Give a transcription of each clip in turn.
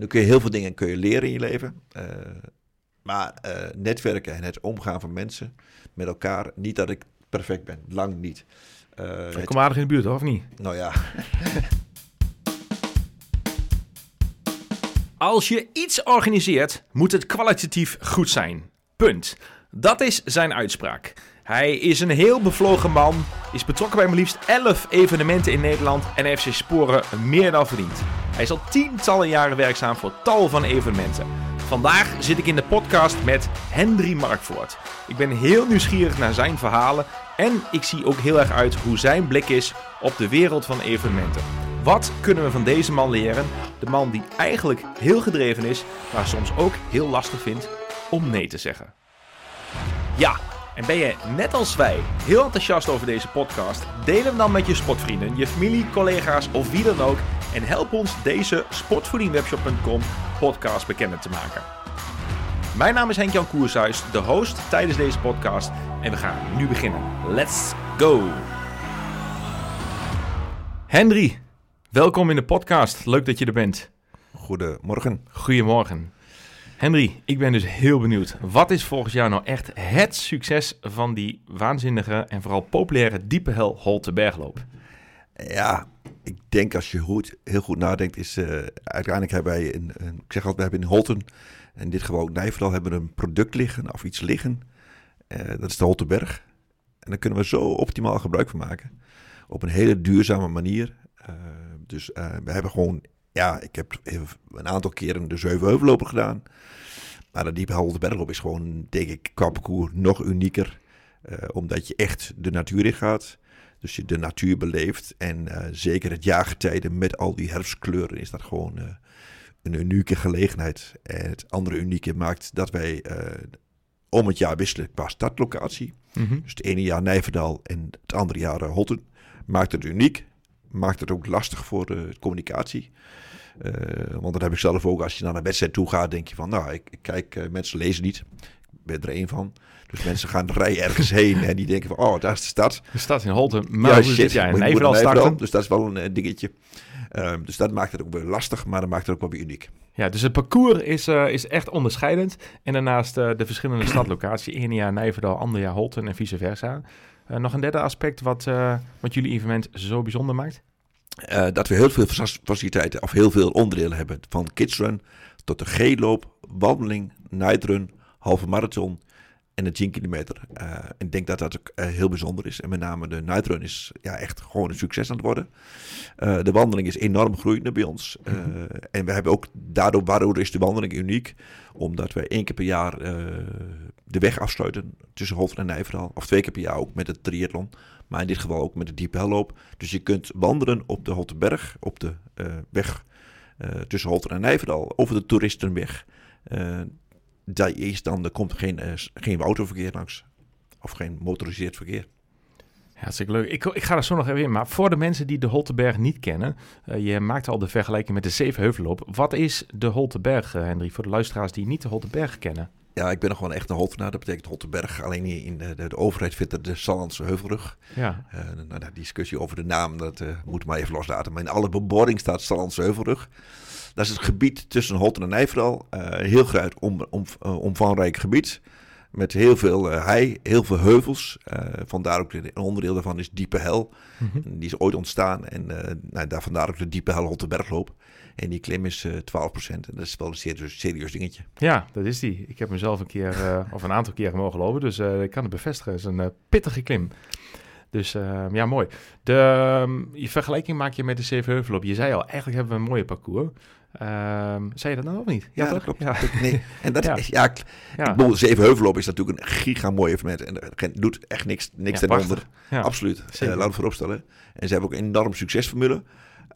Dan kun je heel veel dingen kun je leren in je leven. Uh, maar uh, netwerken en het omgaan van mensen met elkaar, niet dat ik perfect ben, lang niet. Uh, ik kom aardig in de buurt, of niet? Nou ja. Als je iets organiseert, moet het kwalitatief goed zijn. Punt. Dat is zijn uitspraak. Hij is een heel bevlogen man, is betrokken bij maar liefst 11 evenementen in Nederland en heeft zijn sporen meer dan verdiend. Hij is al tientallen jaren werkzaam voor tal van evenementen. Vandaag zit ik in de podcast met Henry Markvoort. Ik ben heel nieuwsgierig naar zijn verhalen en ik zie ook heel erg uit hoe zijn blik is op de wereld van evenementen. Wat kunnen we van deze man leren? De man die eigenlijk heel gedreven is, maar soms ook heel lastig vindt om nee te zeggen. Ja, en ben je net als wij heel enthousiast over deze podcast? Deel hem dan met je sportvrienden, je familie, collega's of wie dan ook. En help ons deze sportvoedingwebshop.com podcast bekender te maken. Mijn naam is Henk-Jan Koershuis, de host tijdens deze podcast. En we gaan nu beginnen. Let's go! Henry, welkom in de podcast. Leuk dat je er bent. Goedemorgen. Goedemorgen. Henry, ik ben dus heel benieuwd. Wat is volgens jou nou echt het succes van die waanzinnige en vooral populaire diepe hel Holte Bergloop? Ja, ik denk als je goed, heel goed nadenkt, is uh, uiteindelijk hebben wij, een, een, ik zeg altijd, we hebben in Holten, in dit geval ook Nijverdal, hebben we een product liggen of iets liggen. Uh, dat is de Holtenberg. En daar kunnen we zo optimaal gebruik van maken. Op een hele duurzame manier. Uh, dus we hebben gewoon ja, ik heb een aantal keren de Zevenheuvelloper gedaan. Maar de Diepe Holtenbergloop is gewoon, denk ik, qua parcours nog unieker. Uh, omdat je echt de natuur in gaat. Dus je de natuur beleeft. En uh, zeker het jaargetijde met al die herfstkleuren is dat gewoon uh, een unieke gelegenheid. En het andere unieke maakt dat wij om het jaar wisselen qua startlocatie. Mm -hmm. Dus het ene jaar Nijverdal en het andere jaar Holten. Maakt het uniek. Maakt het ook lastig voor de communicatie. Uh, want dat heb ik zelf ook. Als je naar een wedstrijd toe gaat, denk je van, nou, ik, ik kijk, uh, mensen lezen niet. Ik ben er één van. Dus mensen gaan rijden ergens heen en die denken van, oh, daar is de stad. De stad in Holten. Maar ja, hoe shit, zit jij in Nijverdal starten? Dus dat is wel een uh, dingetje. Ehm, dus dat maakt het ook weer lastig, maar dat maakt het ook wel weer uniek. Ja, dus het parcours is, is echt onderscheidend. En daarnaast de verschillende stadlocaties. Eén jaar Nijverdal, ander jaar Holten en vice versa. nog een derde aspect wat, wat jullie evenement zo bijzonder maakt? Uh, dat we heel veel faciliteiten of heel veel onderdelen hebben. Van kidsrun tot de G-loop, wandeling, nightrun, halve marathon en de 10 kilometer. Uh, ik denk dat dat ook uh, heel bijzonder is. En met name de nightrun is ja, echt gewoon een succes aan het worden. de wandeling is enorm groeiende bij ons. Mm-hmm. En we hebben ook daardoor, waardoor is de wandeling uniek. Omdat we één keer per jaar de weg afsluiten tussen Holten en Nijverdal. Of twee keer per jaar ook met het triathlon. Maar in dit geval ook met de diepe helloop. Dus je kunt wandelen op de Holtenberg, op de uh, weg uh, tussen Holten en Nijverdal, over de toeristenweg. Uh, daar is dan, er komt geen, geen autoverkeer langs. Of geen motoriseerd verkeer. Ja, hartstikke leuk. Ik, ik ga er zo nog even in. Maar voor de mensen die de Holtenberg niet kennen, je maakt al de vergelijking met de Zevenheuvelloop. Wat is de Holtenberg, uh, Henry, voor de luisteraars die niet de Holtenberg kennen? Ja, ik ben nog gewoon echt een Holtenaar. Dat betekent Holtenberg. Alleen in de, de, de overheid vindt er de Sallandse Heuvelrug. Ja. Uh, nou, de discussie over de naam, dat uh, moet maar even loslaten. Maar in alle bebording staat Sallandse Heuvelrug. Dat is het gebied tussen Holten en Nijverdal. Uh, heel groot, om, om, omvangrijk gebied. Met heel veel hei, heel veel heuvels. vandaar ook een onderdeel daarvan is Diepe Hel. Mm -hmm. Die is ooit ontstaan. En nou, daar vandaar ook de Diepe Hel Holtenbergloop. En die klim is uh, 12%. En dat is wel een serieus, serieus dingetje. Ja, dat is die. Ik heb mezelf een keer, uh, of een aantal keer mogen lopen. Dus uh, ik kan het bevestigen. Het is een pittige klim. Dus ja, mooi. De, um, je vergelijking maak je met de Zevenheuvelop. Je zei al, eigenlijk hebben we een mooie parcours. Um, zei je dat nou of niet? Ja, ja dat klopt. Ja. Nee. En dat ja. is, ja, ik, ja. ik bedoel, Zevenheuvelop is natuurlijk een giga mooi evenement. En doet echt niks, niks ja, ten onder. Absoluut. Uh, laten we vooropstellen. En ze hebben ook een enorm succesformule.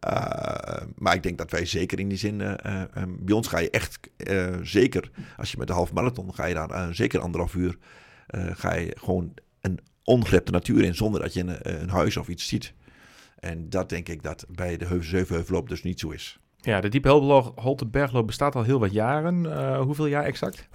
Uh, maar ik denk dat wij zeker in die zin, uh, uh, bij ons ga je echt zeker, als je met de half marathon ga je daar zeker anderhalf uur, ga je gewoon een ongerepte natuur in zonder dat je een, een, huis of iets ziet. En dat denk ik dat bij de Zevenheuvelloop dus niet zo is. Ja, de Diep Holte Bergloop bestaat al heel wat jaren. hoeveel jaar exact?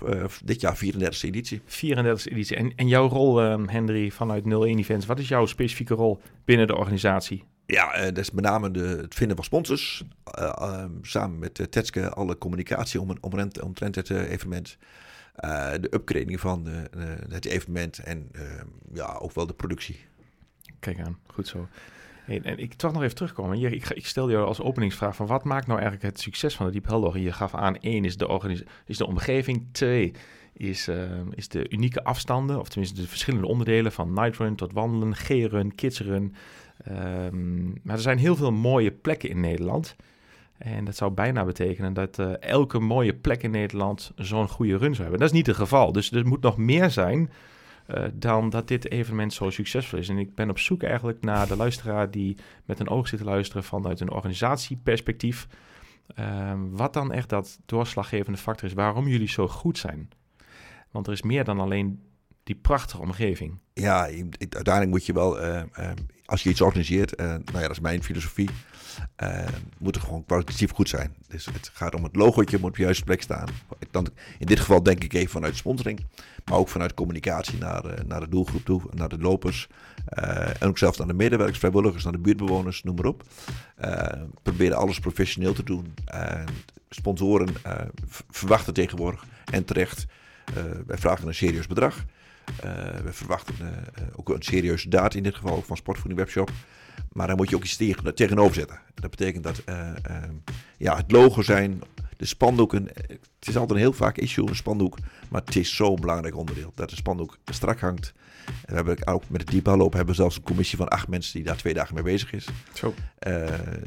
dit jaar 34e editie. 34e editie. En, en jouw rol, Henry, vanuit 01 Events, wat is jouw specifieke rol binnen de organisatie? Ja, eh, dat is met name de, het vinden van sponsors. Eh, ehm, samen met uh, Tetske alle communicatie om, omtrent, omtrent het eh, evenement. Eh, de upgrading van eh, eh, het evenement en ehm, ja, ook wel de productie. Kijk aan, goed zo. En ik toch nog even terugkomen. Hier, ik, ik stel jou als openingsvraag van wat maakt nou eigenlijk het succes van de Helder? Je gaf aan, één is de, is de omgeving, twee is, ehm, is de unieke afstanden, of tenminste de verschillende onderdelen van nightrun tot wandelen, G-run, kidsrun. Ehm, maar er zijn heel veel mooie plekken in Nederland. En dat zou bijna betekenen dat eh, elke mooie plek in Nederland zo'n goede run zou hebben. Dat is niet het geval. Dus er moet nog meer zijn eh, dan dat dit evenement zo succesvol is. En ik ben op zoek eigenlijk naar de luisteraar die met een oog zit te luisteren vanuit een organisatieperspectief. Ehm, wat dan echt dat doorslaggevende factor is waarom jullie zo goed zijn. Want er is meer dan alleen die prachtige omgeving. Ja, uiteindelijk moet je wel, eh, als je iets organiseert, eh, nou ja, dat is mijn filosofie, eh, moet het gewoon kwalitatief goed zijn. Dus het gaat om het logootje, moet op de juiste plek staan. Dan, in dit geval denk ik even vanuit sponsoring, maar ook vanuit communicatie naar, eh, naar de doelgroep toe, naar de lopers. en ook zelfs naar de medewerkers, vrijwilligers, naar de buurtbewoners, noem maar op. Proberen alles professioneel te doen. En sponsoren verwachten tegenwoordig en terecht. wij vragen een serieus bedrag. Eh, we verwachten eh, ook een serieuze daad in dit geval ook van Sportvoeding Webshop. Maar dan moet je ook iets tegen, tegenover zetten. Dat betekent dat eh, ja, het logo zijn, de spandoeken. Het is altijd een heel vaak issue, een spandoek. Maar het is zo'n belangrijk onderdeel. Dat de spandoek strak hangt. En we hebben ook met het diepballopen hebben we zelfs een commissie van acht mensen die daar twee dagen mee bezig is. Zo.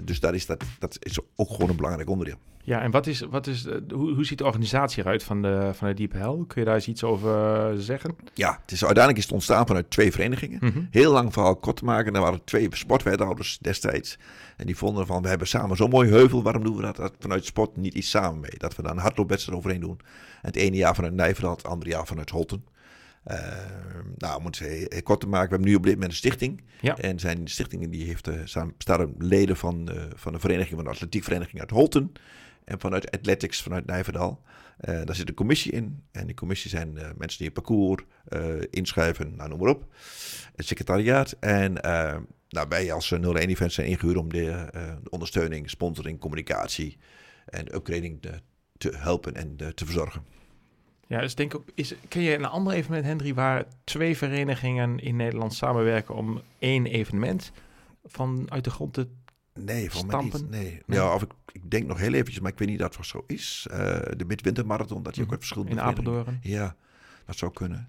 Dus dat is, dat, dat is ook gewoon een belangrijk onderdeel. Ja, en wat is, wat is, eh, hoe, hoe ziet de organisatie eruit van de, van de Deep Hell? Kun je daar eens iets over eh, zeggen? Ja, het is, uiteindelijk is het ontstaan vanuit twee verenigingen. Mhm. Heel lang verhaal kort te maken. Er waren twee sportwethouders destijds. En die vonden van, we hebben samen zo'n mooi heuvel. Waarom doen we dat, dat vanuit sport niet iets samen mee? Dat we daar een hardloopwedstrijd overheen doen. En het ene jaar vanuit Nijverdal, het andere jaar vanuit Holten. Eh, nou, om het heel, kort te maken, we hebben nu op dit moment een stichting. Ja. En zijn stichting die heeft, eh, staan, leden van, van de vereniging, van de atletiekvereniging uit Holten. En vanuit Athletics vanuit Nijverdal. Eh, daar zit een commissie in. En die commissie zijn eh, mensen die een parcours eh, inschrijven, nou, noem maar op. Het secretariaat. En nou, wij als eh, 01 Events zijn ingehuurd om de, de ondersteuning, sponsoring, communicatie en upgrading te, helpen en te verzorgen. Ja, dus denk ook, is, ken je een ander evenement, Henry, waar twee verenigingen in Nederland samenwerken om één evenement vanuit de grond te... Nee, voor mij niet. Nee. Nee. Ja, of ik, ik denk nog heel eventjes, maar ik weet niet dat het zo is. Eh, de Midwintermarathon, dat die ook Mhm. uit verschillende in Apeldoorn? Ja, dat zou kunnen.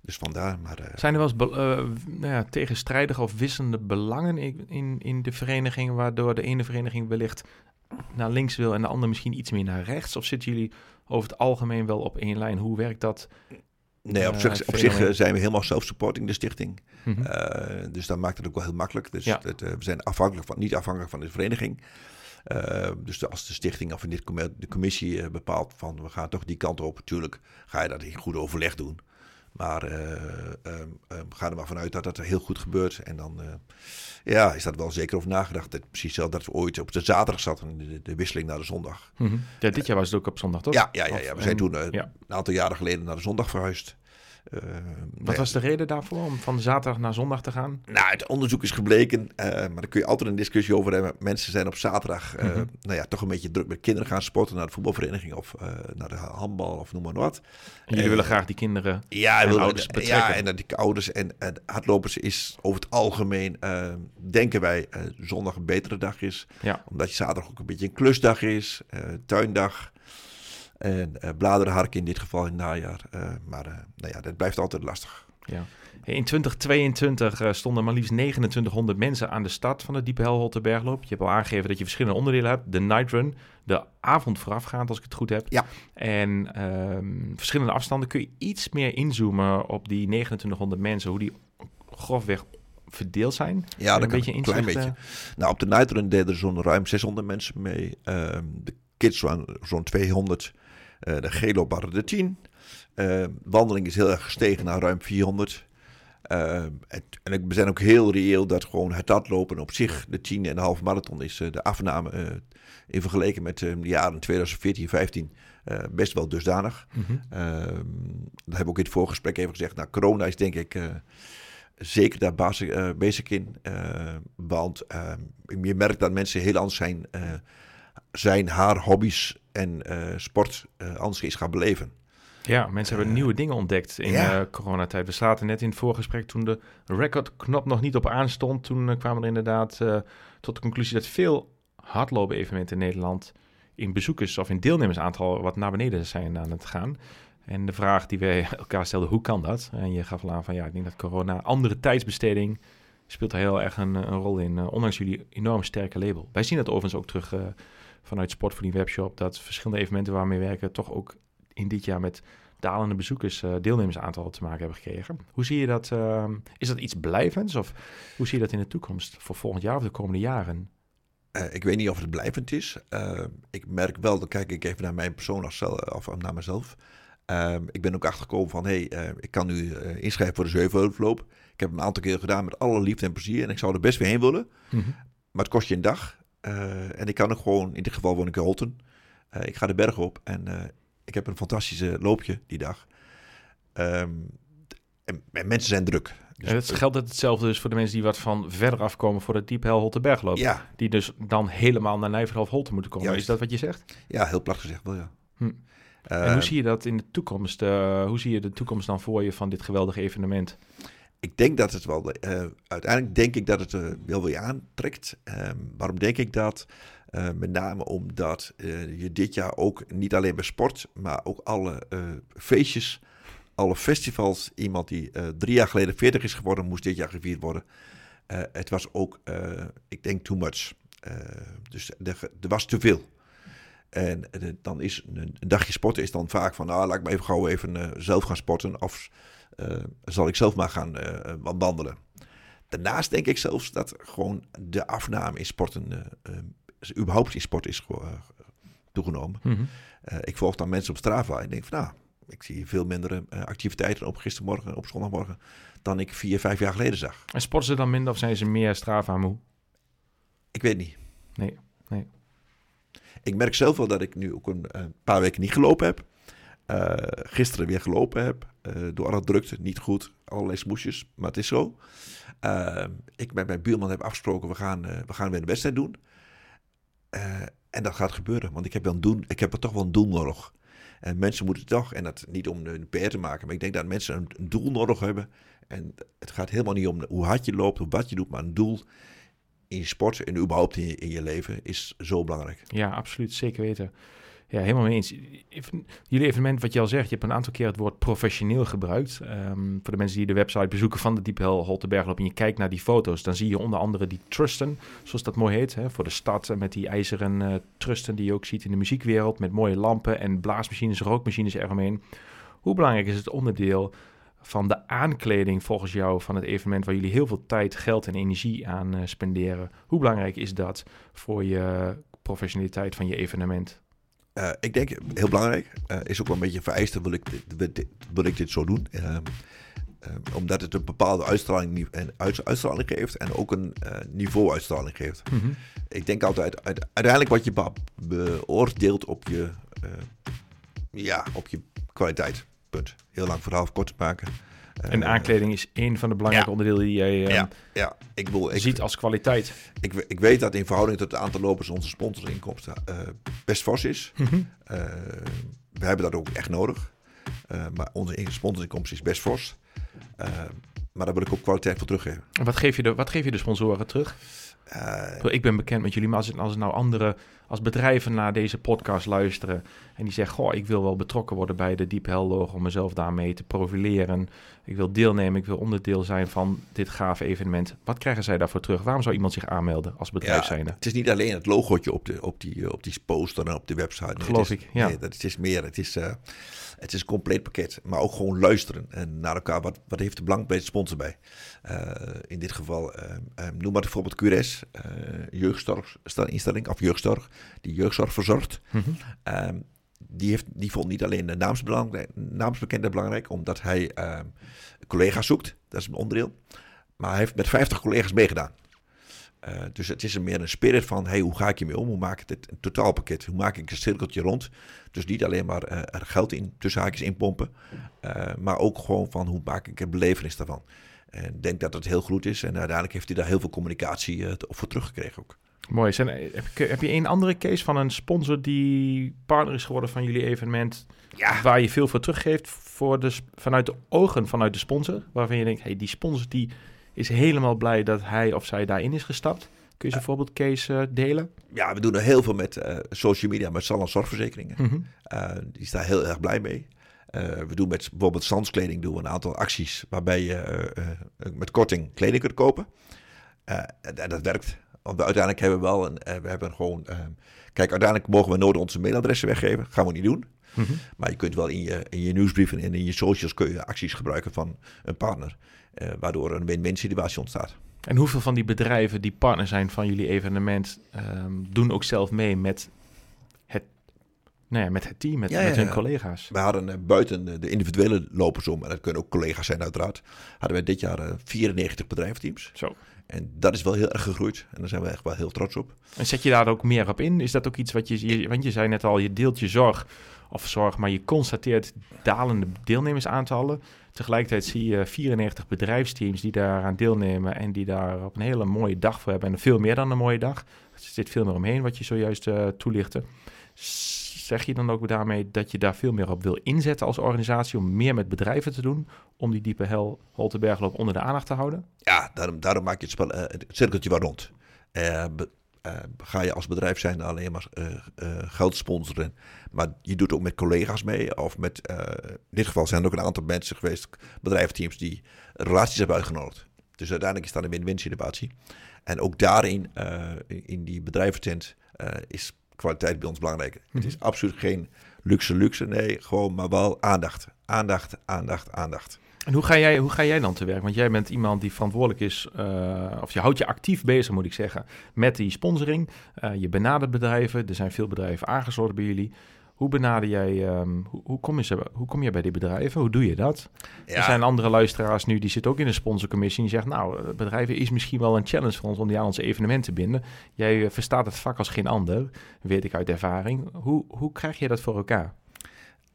Dus vandaar, maar... eh, Zijn er wel eens be- eh, nou ja, tegenstrijdige of wisselende belangen in, in, in de vereniging, waardoor de ene vereniging wellicht naar links wil en de andere misschien iets meer naar rechts? Of zitten jullie over het algemeen wel op één lijn? Hoe werkt dat? Nee, op eh, zich, op zich eh, zijn we helemaal self-supporting, de stichting. Mhm. Eh, dus dat maakt het ook wel heel makkelijk. Dus Ja. we zijn afhankelijk van, niet afhankelijk van de vereniging. Dus de- als de stichting of in dit de commissie bepaalt van we gaan toch die kant op, natuurlijk ga je dat in goed overleg doen. Maar eh, ehm, ehm, ga er maar vanuit dat dat heel goed gebeurt. En dan eh, ja, is dat wel zeker over nagedacht. Dat, precies zelf dat we ooit op de zaterdag zaten, de, de wisseling naar de zondag. Mhm. Ja, dit jaar was het ook op zondag, toch? Ja, ja, ja, ja, we zijn en- toen eh, een aantal jaren geleden naar de zondag verhuisd. Eh, Wat was de reden daarvoor om van zaterdag naar zondag te gaan? Nou, het onderzoek is gebleken, eh, maar daar kun je altijd een discussie over hebben. Mensen zijn op zaterdag eh, Mhm. nou ja, toch een beetje druk met kinderen gaan sporten naar de voetbalvereniging of eh, naar de handbal of noem maar wat. En jullie willen graag die kinderen. Ja, En wil- ouders ja, en dat die ouders en, en hardlopers is over het algemeen, denken wij, zondag een betere dag is. Ja. Omdat je zaterdag ook een beetje een klusdag is, tuindag. En eh bladerenhark in dit geval in het najaar. Eh, maar eh, nou ja, dat blijft altijd lastig. Ja. In 2022 eh, stonden maar liefst 2900 mensen aan de start van de Diepe Helholte Bergloop. Je hebt al aangegeven dat je verschillende onderdelen hebt. De night run, de avond voorafgaand als ik het goed heb. Ja. En ehm, verschillende afstanden. Kun je iets meer inzoomen op die 2900 mensen, hoe die grofweg verdeeld zijn? Ja, een dat kan beetje een klein beetje. Nou, op de Nightrun deden er zo'n ruim 600 mensen mee. Ehm, de kids zo'n zo'n 200. Eh, de waren er 10. Ehm, wandeling is heel erg gestegen naar ruim 400. Ehm, het- en ik- we zijn ook heel reëel dat gewoon het hardlopen op zich, de 10 en de halve marathon, is eh, de afname eh, in vergelijking met eh, de jaren 2014, 15 eh, best wel dusdanig. Mhm. Ehm dat hebben we ook in het voorgesprek even gezegd. Nou, corona is denk ik eh, zeker daar basic, uh, basic in. Want uh, je merkt dat mensen heel anders zijn, zijn haar hobby's en sport anders is gaan beleven. Ja, mensen hebben nieuwe dingen ontdekt in ja. coronatijd. We zaten net in het voorgesprek toen de recordknop nog niet op aanstond. Toen kwamen we er inderdaad tot de conclusie dat veel hardlopen evenementen in Nederland in bezoekers of in deelnemersaantal wat naar beneden zijn aan het gaan. En de vraag die wij elkaar stelden, hoe kan dat? En je gaf al aan van ja, ik denk dat corona, andere tijdsbesteding speelt er heel erg een, een rol in, uh, ondanks jullie enorm sterke label. Wij zien het overigens ook terug uh, vanuit Sportvoeding Webshop, dat verschillende evenementen waarmee we werken toch ook in dit jaar met dalende bezoekers, uh, deelnemersaantal te maken hebben gekregen. Hoe zie je dat? is dat iets blijvends of hoe zie je dat in de toekomst voor volgend jaar of de komende jaren? ik weet niet of het blijvend is. ik merk wel, dan kijk ik even naar mijn persoon of, of naar mezelf. Um, ik ben ook achtergekomen van, hé, hey, ik kan nu inschrijven voor de Zeuvelloop. Ik heb hem een aantal keer gedaan met alle liefde en plezier. En ik zou er best weer heen willen. Mm -hmm. Maar het kost je een dag. Uh, en ik kan ook gewoon, in dit geval woon ik in Holten. ik ga de berg op en ik heb een fantastische loopje die dag. Um, en, en, mensen zijn druk. Dus en het geldt het hetzelfde dus voor de mensen die wat van verder afkomen voor het Diep Hel Holtenbergloop. Ja. Die dus dan helemaal naar Nijverhof Holten moeten komen. Juist. Is dat wat je zegt? Ja, heel plat gezegd wel, ja. Hm en hoe eh, zie je dat in de toekomst? Hoe zie je de toekomst dan voor je van dit geweldige evenement? Ik denk dat het wel, uh, uiteindelijk denk ik dat het uh, wel weer aantrekt. Ehm, waarom denk ik dat? met name omdat je dit jaar ook niet alleen bij sport, maar ook alle feestjes, alle festivals. Iemand die drie jaar geleden 40 is geworden, moest dit jaar gevierd worden. het was ook, ik denk, too much. dus er, was te veel. En dan is een, dagje sporten is dan vaak van, nou, laat ik maar even gauw even zelf gaan sporten. Of zal ik zelf maar gaan uh, wandelen. Daarnaast denk ik zelfs dat gewoon de afname in sporten, überhaupt in sport is toegenomen. Mm -hmm. ik volg dan mensen op Strava en denk van, nou, ik zie veel minder activiteiten op gistermorgen, op zondagmorgen, dan ik vier, vijf jaar geleden zag. En sporten ze dan minder of zijn ze meer Strava moe? Ik weet niet. Nee, nee. Ik merk zelf wel dat ik nu ook een, paar weken niet gelopen heb. Uh, gisteren weer gelopen heb. Uh, door alle drukte, niet goed. Allerlei smoesjes, maar het is zo. Uh, ik met mijn buurman heb afgesproken, we gaan, we gaan weer een wedstrijd doen. en dat gaat gebeuren, want ik heb, wel ik heb er toch wel een doel nodig. En mensen moeten toch, en dat niet om een PR te maken, maar ik denk dat mensen een, doel nodig hebben. En het gaat helemaal niet om hoe hard je loopt, of wat je doet, maar een doel in sport en überhaupt in je leven is zo belangrijk. Ja, absoluut. Zeker weten. Ja, helemaal mee eens. Jullie evenement, wat je al zegt, je hebt een aantal keer het woord professioneel gebruikt. Um, voor de mensen die de website bezoeken van de Diepel Holtenbergloop en je kijkt naar die foto's, dan zie je onder andere die trusten, zoals dat mooi heet, hè, voor de stad. Met die ijzeren uh, trusten die je ook ziet in de muziekwereld, met mooie lampen en blaasmachines, rookmachines eromheen. Hoe belangrijk is het onderdeel van de aankleding volgens jou van het evenement waar jullie heel veel tijd, geld en energie aan uh, spenderen. Hoe belangrijk is dat voor je professionaliteit van je evenement? Uh, ik denk heel belangrijk. Uh, is ook wel een beetje vereist. Wil ik dit, wil ik dit zo doen? Ehm, ehm, omdat het een bepaalde uitstraling, en uitstraling geeft en ook een niveau uitstraling geeft. Mm -hmm. Ik denk altijd, uiteindelijk wat je beoordeelt op je, ja, op je kwaliteit. Punt. Heel lang verhaal kort te maken. En eh, aankleding is een van de belangrijke onderdelen die jij ja, ja. Ik bedoel, ik, ziet als kwaliteit. Ik, ik weet dat in verhouding tot het aantal lopers onze sponsorinkomsten uh, best fors is. Mhm. Eh, we hebben dat ook echt nodig. maar onze sponsorinkomsten is best fors. maar daar wil ik ook kwaliteit voor teruggeven. wat geef je de, wat geef je de sponsoren terug? Ik ben bekend met jullie, maar als het, als het nou andere als bedrijven naar deze podcast luisteren en die zeggen, goh, ik wil wel betrokken worden bij de Deep Hell logo om mezelf daarmee te profileren. Ik wil deelnemen, ik wil onderdeel zijn van dit gave evenement. Wat krijgen zij daarvoor terug? Waarom zou iemand zich aanmelden als bedrijf ja, Het is niet alleen het logootje op, de, op, die, op die poster en op de website. Geloof ik, ja. Nee, dat, het is meer, het is, uh, het is een compleet pakket. Maar ook gewoon luisteren en naar elkaar, wat, wat heeft de belang bij de sponsor bij? Uh, in dit geval, uh, noem maar bijvoorbeeld QRS, jeugdzorginstelling of jeugdzorg die jeugdzorg verzorgt. Mm -hmm. die, heeft, die vond niet alleen de naamsbekendheid belangrijk, omdat hij um, collega's zoekt. Dat is een onderdeel. Maar hij heeft met 50 collega's meegedaan. Uh, dus het is meer een spirit van, hey, hoe ga ik hiermee om? Hoe maak ik het een totaalpakket? Hoe maak ik een cirkeltje rond? Dus niet alleen maar uh, er geld in, tussen haakjes inpompen. Uh, maar ook gewoon van, hoe maak ik een belevenis daarvan? En denk dat het heel goed is. En uiteindelijk heeft hij daar heel veel communicatie uh, voor teruggekregen ook. Mooi. Zijn, heb, je, heb je een andere case van een sponsor die partner is geworden van jullie evenement? Ja. Waar je veel voor teruggeeft voor de, vanuit de ogen vanuit de sponsor? Waarvan je denkt, hey, die sponsor die is helemaal blij dat hij of zij daarin is gestapt. Kun je ze een case uh, delen? Ja, we doen er heel veel met uh, social media, met Salon Zorgverzekeringen. Mhm. die is daar heel erg blij mee. We doen met bijvoorbeeld Sanskleding doen we een aantal acties waarbij je met korting kleding kunt kopen. en dat werkt. Want we uiteindelijk hebben we wel een, we hebben gewoon. kijk, uiteindelijk mogen we nooit onze mailadressen weggeven. Gaan we niet doen. Mhm. Maar je kunt wel in je, in je nieuwsbrief en in je socials kun je acties gebruiken van een partner. waardoor een win-win situatie ontstaat. En hoeveel van die bedrijven die partner zijn van jullie evenement, ehm, doen ook zelf mee met ja, met het team, met, met hun collega's? We hadden uh, buiten de individuele lopers om, en dat kunnen ook collega's zijn uiteraard, hadden we dit jaar 94 eh, bedrijfsteams. Zo. En dat is wel heel erg gegroeid. En daar zijn we echt wel heel trots op. En zet je daar ook meer op in? Is dat ook iets wat je, want je zei net al, je deelt je zorg of zorg, maar je constateert dalende deelnemersaantallen. Tegelijkertijd zie je 94 bedrijfsteams die daaraan deelnemen en die daar op een hele mooie dag voor hebben. En veel meer dan een mooie dag. Er zit veel meer omheen wat je zojuist uh, toelichtte. Zeg je dan ook daarmee dat je daar veel meer op wil inzetten als organisatie om meer met bedrijven te doen, om die diepe hel Holtenbergloop onder de aandacht te houden? Ja, daarom, daarom maak je het, spel, het cirkeltje wel rond. Uh, uh, ga je als bedrijf zijn alleen maar geld sponsoren. Maar je doet ook met collega's mee. Of met, in dit geval zijn er ook een aantal mensen geweest, bedrijfsteams, die relaties hebben uitgenodigd. Dus uiteindelijk is dat een win-win situatie. En ook daarin, in die bedrijventent, is kwaliteit bij ons belangrijk. Het Mhm. is absoluut geen luxe luxe, nee, gewoon maar wel aandacht. Aandacht, aandacht, aandacht. En hoe ga, jij, hoe ga jij dan te werk? Want jij bent iemand die verantwoordelijk is, uh, of je houdt je actief bezig, moet ik zeggen, met die sponsoring. Uh, je benadert bedrijven, er zijn veel bedrijven aangesloten bij jullie. Hoe benader jij, um, hoe, hoe, kom je, hoe kom je bij die bedrijven? Hoe doe je dat? Ja. Er zijn andere luisteraars nu, die zitten ook in de sponsorcommissie. En die zeggen, nou, bedrijven is misschien wel een challenge voor ons om die aan ons evenement te binden. Jij uh, verstaat het vak als geen ander, weet ik uit ervaring. Hoe, hoe krijg je dat voor elkaar?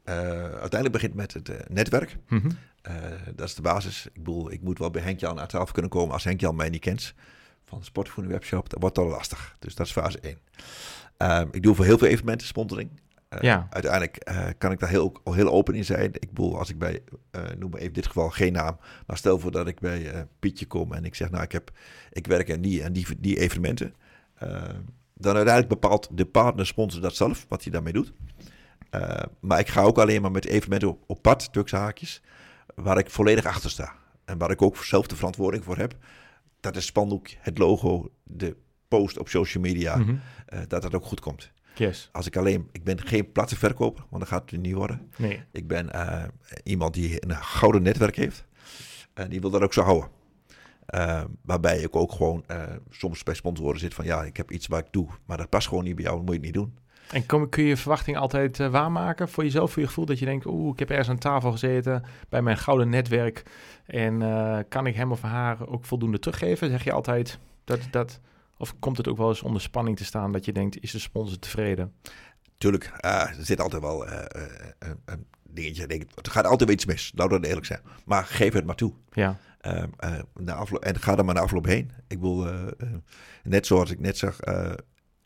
Uh, uiteindelijk begint met het uh, netwerk. Mm -hmm. uh, dat is de basis. Ik bedoel, ik moet wel bij Henk Jan aan tafel kunnen komen. Als Henk Jan mij niet kent van de Sportvoeding Webshop, dat wordt al lastig. Dus dat is fase 1. Ehm, ik doe voor heel veel evenementen sponsoring. Ja. Uiteindelijk kan ik daar heel, heel open in zijn. Ik bedoel, als ik bij, noem maar even in dit geval geen naam, maar stel voor dat ik bij Pietje kom en ik zeg, nou, ik, heb, ik werk aan die en die, die evenementen. Dan uiteindelijk bepaalt de partner sponsor dat zelf, wat hij daarmee doet. Maar ik ga ook alleen maar met evenementen op, op pad, tussen haakjes, waar ik volledig achter sta. En waar ik ook zelf de verantwoording voor heb. Dat het spandoek, het logo, de post op social media, mm -hmm. uh, dat dat ook goed komt. Yes. Als ik alleen, ik ben geen platte verkoper, want dan gaat het niet worden. Nee. Ik ben uh, iemand die een gouden netwerk heeft. En die wil dat ook zo houden. Uh, waarbij ik ook gewoon soms bij sponsoren zit van ja, ik heb iets waar ik doe, maar dat past gewoon niet bij jou, dat moet je niet doen. En kom, kun je je verwachting altijd uh, waarmaken voor jezelf, voor je gevoel dat je denkt, oeh, ik heb ergens aan tafel gezeten bij mijn gouden netwerk en kan ik hem of haar ook voldoende teruggeven? Zeg je altijd dat dat, of komt het ook wel eens onder spanning te staan dat je denkt, is de sponsor tevreden? Tuurlijk, uh, er zit altijd wel een dingetje, denk ik, er gaat altijd iets mis, laten we eerlijk zijn. Maar geef het maar toe. Ja. na afloop, en ga er maar naar afloop heen. Ik bedoel, net zoals ik net zag,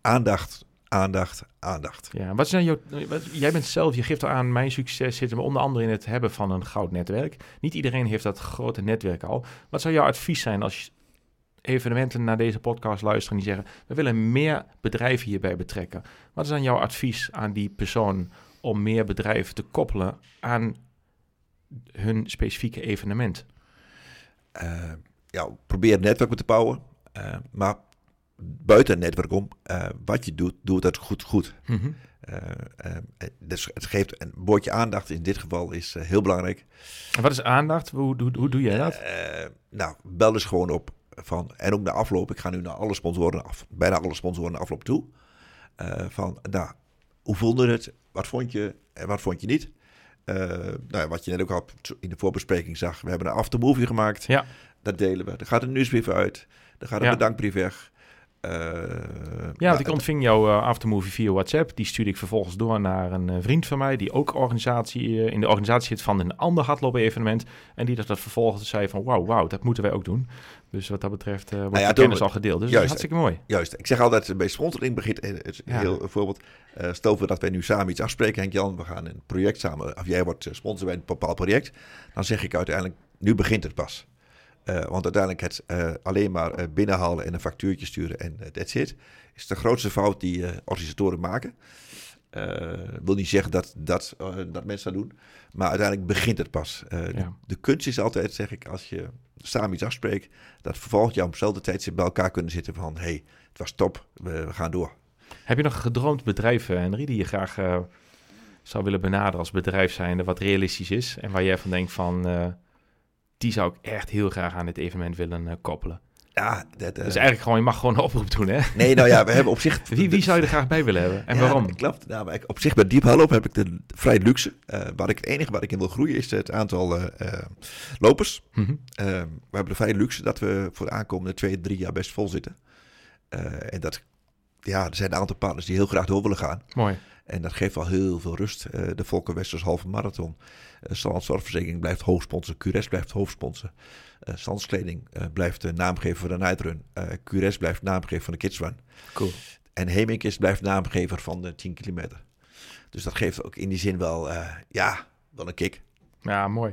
aandacht aandacht, aandacht. Ja, wat zijn jouw, wat, jij bent zelf, je geeft aan, mijn succes zit hem onder andere in het hebben van een goud netwerk. Niet iedereen heeft dat grote netwerk al. Wat zou jouw advies zijn als evenementen naar deze podcast luisteren en die zeggen, we willen meer bedrijven hierbij betrekken. Wat is dan jouw advies aan die persoon om meer bedrijven te koppelen aan hun specifieke evenement? Uh, ja, probeer netwerken te bouwen, uh, maar buiten het netwerk om, uh, wat je doet, doe dat goed goed. Mm -hmm. uh, uh, dus het geeft een woordje aandacht in dit geval is heel belangrijk. En wat is aandacht? Hoe, hoe, hoe doe jij dat? nou, bel dus gewoon op van, en ook na afloop, ik ga nu naar alle sponsoren af, bijna alle sponsoren afloop toe. van, nou, hoe voelde het? Wat vond je en wat vond je niet? nou, wat je net ook al in de voorbespreking zag, we hebben een aftermovie gemaakt. Ja. Dat delen we. Er gaat een nieuwsbrief uit. Er gaat een Ja. bedankbrief weg. Eh, Ja, maar want ik ontving jouw eh, aftermovie via WhatsApp. Die stuurde ik vervolgens door naar een eh, vriend van mij... die ook organisatie, eh, in de organisatie zit van een ander hardlopen-evenement. En die dat, dat vervolgens zei van... wauw, wauw, dat moeten wij ook doen. Dus wat dat betreft eh wordt ja, de kennis al gedeeld. Dus dat is hartstikke mooi. Juist. Ik zeg altijd bij sponsoring begint het Ja. heel voorbeeld. Eh, stel voor dat wij nu samen iets afspreken, Henk Jan, we gaan een project samen, of jij wordt eh, sponsor bij een bepaald project, dan zeg ik uiteindelijk, nu begint het pas. Want uiteindelijk het alleen maar binnenhalen en een factuurtje sturen en eh, that's it, is de grootste fout die organisatoren maken. Eh wil niet zeggen dat, dat, eh, dat mensen dat doen, maar uiteindelijk begint het pas. Eh, de, kunst is altijd, zeg ik, als je samen iets afspreekt, dat vervolgens jou op dezelfde tijd bij elkaar kunnen zitten van, hey, het was top, we, we gaan door. Heb je nog gedroomd bedrijf, eh, Henry... die je graag zou willen benaderen als bedrijf zijnde... wat realistisch is en waar jij van denkt van... die zou ik echt heel graag aan dit evenement willen koppelen. Ja, dat, eh, Dus eigenlijk gewoon, je mag gewoon een oproep doen, hè? nee, nou ja, we hebben op zich... Wie, wie zou je er graag bij willen hebben en Ja, waarom? Klopt. Nou, maar op zich bij Diep Hallop heb ik de vrij luxe. Eh waar ik het enige waar ik in wil groeien is het aantal eh, eh, lopers. Mhm. Eh, we hebben de vrij luxe dat we voor de aankomende twee, drie jaar best vol zitten. Eh, en dat, ja, er zijn een aantal partners die heel graag door willen gaan. Mooi. En dat geeft wel heel veel rust. Eh, de Volker Westers halve marathon. Uh, Zorgverzekering blijft hoofdsponsor. Cures blijft hoofdsponsor. Uh, Standskleding eh, blijft de naamgever van de Nightrun. Uh, Cures blijft naamgever van de Kidsrun. Cool. En Hemingis blijft naamgever van de 10 kilometer. Dus dat geeft ook in die zin wel, eh, ja, wel een kick. Ja, mooi.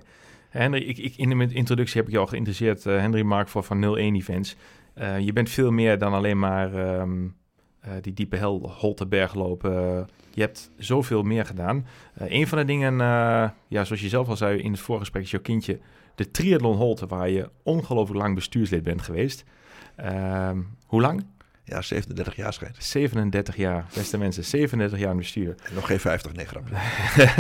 Henry, ik, ik, in de introductie heb ik je al geïnteresseerd. eh, Henry Mark voor van 01 Events. Eh, je bent veel meer dan alleen maar ehm, eh, die diepe hel, Holterberg lopen. Eh, je hebt zoveel meer gedaan. Eh, een van de dingen, eh, ja, zoals je zelf al zei in het voorgesprek, is jouw kindje de Triathlon Holte, waar je ongelooflijk lang bestuurslid bent geweest. Ehm, hoe lang? Ja, 37 jaar schijnt. 37 jaar, beste mensen, 37 jaar in bestuur. En nog geen 50, nee grapje.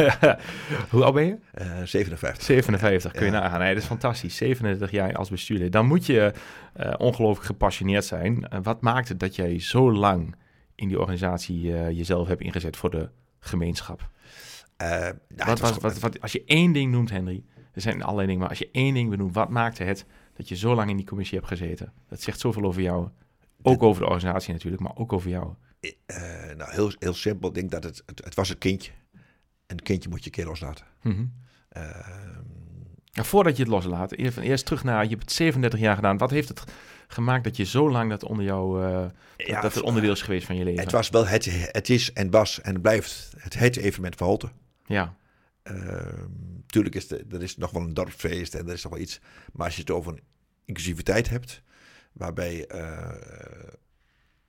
hoe oud ben je? Uh, 57. 57, kun je Ja. nagaan. Nee, dat is fantastisch. 37 jaar als bestuurder. Dan moet je uh, ongelooflijk gepassioneerd zijn. Uh, wat maakt het dat jij zo lang in die organisatie uh, jezelf hebt ingezet voor de gemeenschap? Nou, wat, was, wat, wat, als je één ding noemt, Henry, er zijn allerlei dingen, maar als je één ding benoemt, wat maakte het dat je zo lang in die commissie hebt gezeten? Dat zegt zoveel over jou. Ook over de organisatie natuurlijk, maar ook over jou. Uh, nou, heel, heel simpel. Ik denk dat het, het, het was een kindje. En een kindje moet je een keer loslaten. Mm -hmm. uh, nou, voordat je het loslaat, eerst, eerst terug naar, je hebt het 37 jaar gedaan. Wat heeft het gemaakt dat je zo lang dat onder jou, uh, ja, dat het onderdeel is geweest van je leven? Het was wel, het, het is en was en blijft het, het evenement van Holte. Ja. Uh, tuurlijk is de, er is nog wel een dorpsfeest en er is nog wel iets. Maar als je het over inclusiviteit hebt, waarbij... Uh,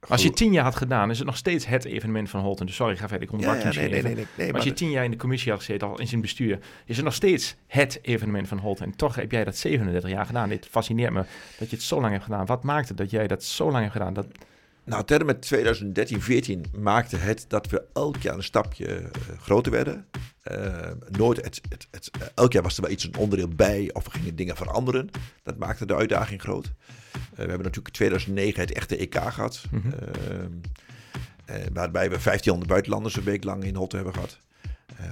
als je tien jaar had gedaan, is het nog steeds het evenement van Holten. Dus sorry, ga verder. Ik onderbrak ja, nee, nee, nee, nee, als je tien jaar in de commissie had gezeten, al in zijn bestuur, is het nog steeds het evenement van Holten. En toch heb jij dat 37 jaar gedaan. Dit fascineert me dat je het zo lang hebt gedaan. Wat maakte dat jij dat zo lang hebt gedaan? Dat... Nou, terwijl met 2013, 14 maakte het dat we elk jaar een stapje uh, groter werden. Uh, nooit het, het, het, uh, elk jaar was er wel iets een onderdeel bij of we gingen dingen veranderen. Dat maakte de uitdaging groot. Uh, we hebben natuurlijk in 2009 het echte EK gehad. Mm Mhm. waarbij we 1500 buitenlanders een week lang in Holte hebben gehad. Ehm,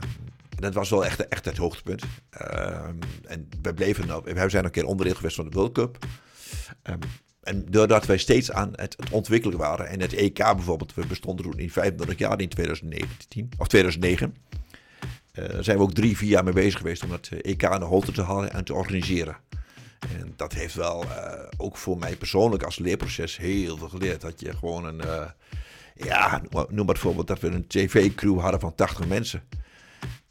dat was wel echt, echt het hoogtepunt. Ehm, en we bleven, we zijn een keer onderdeel geweest van de World Cup. Ehm, en doordat wij steeds aan het, het, ontwikkelen waren. En het EK bijvoorbeeld, we bestonden toen in 35 jaar in 2019, of 2009. Uh, zijn we ook drie, vier jaar mee bezig geweest om het EK naar Holte te halen en te organiseren. En dat heeft wel uh, ook voor mij persoonlijk als leerproces heel veel geleerd. Dat je gewoon een, uh, ja, noem maar bijvoorbeeld dat we een tv-crew hadden van 80 mensen.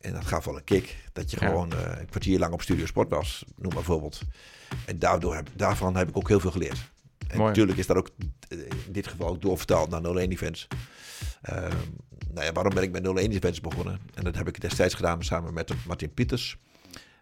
En dat gaf wel een kick. Dat je ja. gewoon uh, een kwartier lang op Studio Sport was, noem maar bijvoorbeeld. En daardoor heb, daarvan heb ik ook heel veel geleerd. En Mooi. natuurlijk is dat ook in dit geval ook doorvertaald naar 01 events. Uh, nou ja, waarom ben ik met 01 events begonnen? En dat heb ik destijds gedaan samen met Martin Pieters.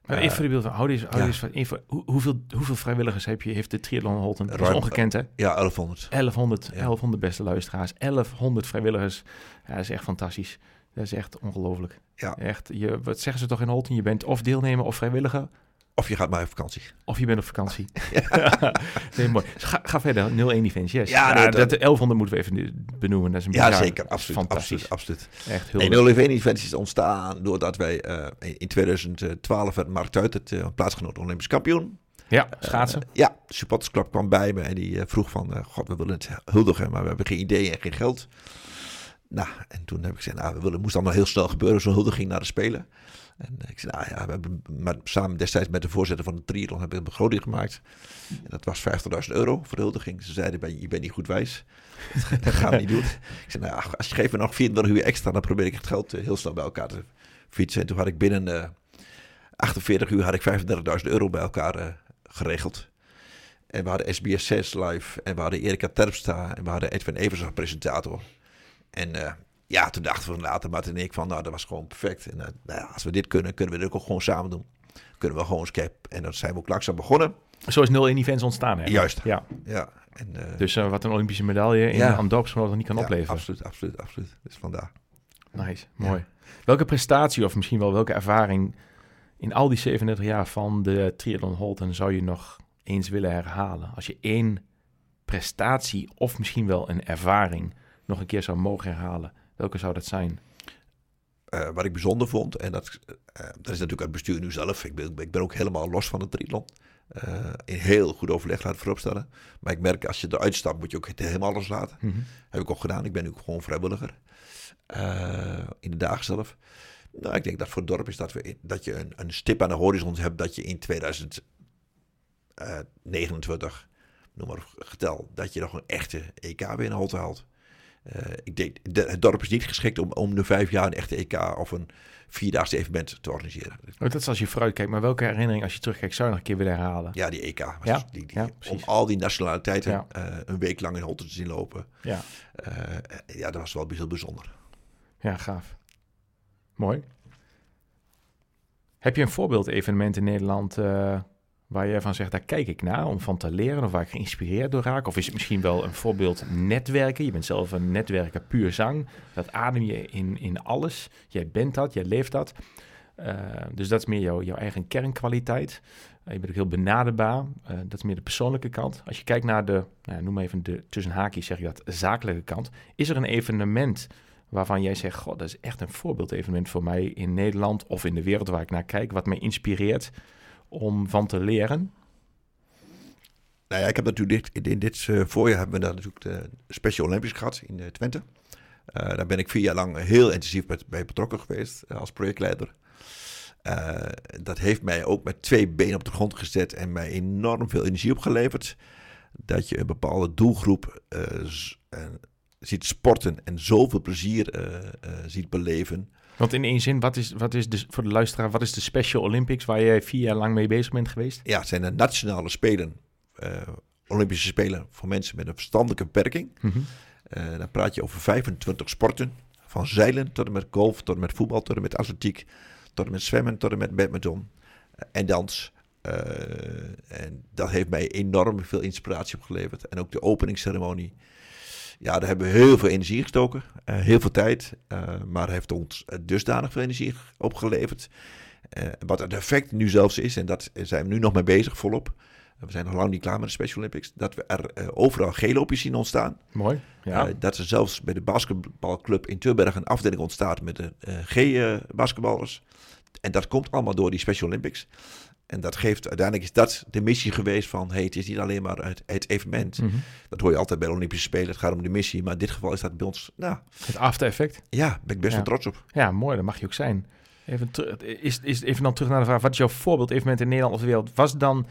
Maar even voor de beeld van, hou deze, hou ja. deze even, hoe, hoeveel, hoeveel vrijwilligers heb je, heeft de Triathlon Holten? Dat is ongekend, hè? Ja, 1100. 1100, ja. 1100 beste luisteraars. 1100 vrijwilligers. Ja, dat is echt fantastisch. Dat is echt ongelooflijk. Ja. Echt, je, wat zeggen ze toch in Holten? Je bent of deelnemer of vrijwilliger. Of je gaat maar op vakantie. Of je bent op vakantie. Ja. nee, mooi. Dus ga, ga verder. 01 events, yes. Ja, nee, dat, dat 1100 moeten we even benoemen. Dat is een ja, zeker. Absoluut. Fantastisch. Absoluut. absoluut. Echt heel nee, 01 events is ontstaan doordat wij uh, in 2012 werd Mark Tuit het uh, plaatsgenoten Olympisch kampioen. Ja, schaatsen. Uh, ja, de supportersclub kwam bij me en die vroeg van... God, we willen het huldigen, maar we hebben geen ideeën en geen geld. Nou, en toen heb ik gezegd, nou, we willen, moest allemaal heel snel gebeuren, zo'n huldiging naar de Spelen. En ik zei, nou ja, we hebben maar samen destijds met de voorzitter van de triathlon hebben we een begroting gemaakt. En dat was 50.000 euro voor de huldiging. Ze zeiden, je bent niet goed wijs. dat gaan we niet doen. Ik zei, nou ja, als je geeft me nog 24 uur extra, dan probeer ik het geld heel snel bij elkaar te fietsen. En toen had ik binnen uh, 48 uur had ik 35.000 euro bij elkaar uh, geregeld. En we hadden SBS 6 live. En we hadden Erika Terpstra. En we hadden Edwin Evers als presentator. En uh, ja, toen dachten we later, Martin en ik, van nou, dat was gewoon perfect. En uh, nou ja, als we dit kunnen, kunnen we dit ook gewoon samen doen. Kunnen we gewoon eens cap. En dan zijn we ook langzaam begonnen. Zo is 0 in events ontstaan, hè? Juist. Ja. ja. En, uh, dus wat een Olympische medaille in ja. aan dorpsgenoten niet kan ja, opleveren. absoluut, absoluut, absoluut. Dus vandaar. Nice, mooi. Welke prestatie of misschien wel welke ervaring in al die 37 jaar van de triathlon Holten zou je nog eens willen herhalen? Als je één prestatie of misschien wel een ervaring nog een keer zou mogen herhalen, welke zou dat zijn? Uh, wat ik bijzonder vond, en dat, uh, dat is natuurlijk het bestuur nu zelf. Ik ben, ik ben ook helemaal los van het triathlon. Uh, in heel goed overleg laten vooropstellen. Maar ik merk, als je eruit stapt, moet je ook het helemaal loslaten. Mm -hmm. Heb ik ook gedaan. Ik ben nu gewoon vrijwilliger. in de dagen zelf. Nou, ik denk dat voor het dorp is dat, we, dat je een, een stip aan de horizon hebt dat je in 2029, noem maar getel, dat je nog een echte EK binnenholte haalt. Uh, ik denk, de, het dorp is niet geschikt om om de vijf jaar een echte EK of een vierdaagse evenement te organiseren. Oh, dat is als je vooruit kijkt, maar welke herinnering als je terugkijkt zou je nog een keer willen herhalen? Ja, die EK. Was Ja, die, die, ja, om al die nationaliteiten Ja. eh, een week lang in Holte te zien lopen. Ja, Eh, ja, dat was wel heel bijzonder. ja gaaf. Mooi. Heb je een voorbeeld evenement in Nederland eh, waar je van zegt, daar kijk ik naar om van te leren of waar ik geïnspireerd door raak? Of is het misschien wel een voorbeeld netwerken? Je bent zelf een netwerker puur zang. Dat adem je in, in alles. Jij bent dat, jij leeft dat. Eh, dus dat is meer jouw, jouw eigen kernkwaliteit. Eh, je bent ook heel benaderbaar. Eh, dat is meer de persoonlijke kant. Als je kijkt naar de, nou, noem maar even de tussen haakjes zeg je dat, zakelijke kant. Is er een evenement waarvan jij zegt, god, dat is echt een voorbeeldevenement voor mij in Nederland of in de wereld waar ik naar kijk, wat mij inspireert om van te leren? Nou ja, ik heb natuurlijk dit, in dit eh, voorjaar hebben we daar natuurlijk de Special Olympics gehad in eh, Twente. Eh, daar ben ik vier jaar lang heel intensief met, bij betrokken geweest als projectleider. Dat heeft mij ook met twee benen op de grond gezet en mij enorm veel energie opgeleverd. Dat je een bepaalde doelgroep ziet sporten en zoveel plezier ziet beleven. Want in één zin, wat is, wat is de, voor de luisteraar, wat is de Special Olympics waar jij vier jaar lang mee bezig bent geweest? Ja, het zijn de nationale spelen, eh, Olympische Spelen voor mensen met een verstandelijke beperking. Eh, dan praat je over 25 sporten. Van zeilen tot en met golf, tot en met voetbal, tot en met atletiek, tot en met zwemmen, tot en met badminton eh, en dans. En dat heeft mij enorm veel inspiratie opgeleverd. En ook de openingsceremonie. Ja, daar hebben we heel veel energie gestoken. eh, heel veel tijd. eh, maar heeft ons eh, dusdanig veel energie opgeleverd. Wat het effect nu zelfs is, en dat zijn we nu nog mee bezig volop. We zijn nog lang niet klaar met de Special Olympics. Dat we er overal G-loopjes zien ontstaan. Mooi. Ja. Dat er zelfs bij de basketbalclub in Tilburg een afdeling ontstaat met de G-basketballers. en dat komt allemaal door die Special Olympics. En dat geeft, uiteindelijk is dat de missie geweest van, hey, het is niet alleen maar het, het evenement. Mhm. Dat hoor je altijd bij de Olympische Spelen, het gaat om de missie. Maar in dit geval is dat bij ons, nou Het after effect. ja, ben ik best Ja. wel trots op. Ja, mooi, dat mag je ook zijn. Even, is, is, even dan terug naar de vraag, wat is jouw voorbeeld-evenement in Nederland of de wereld? Was dan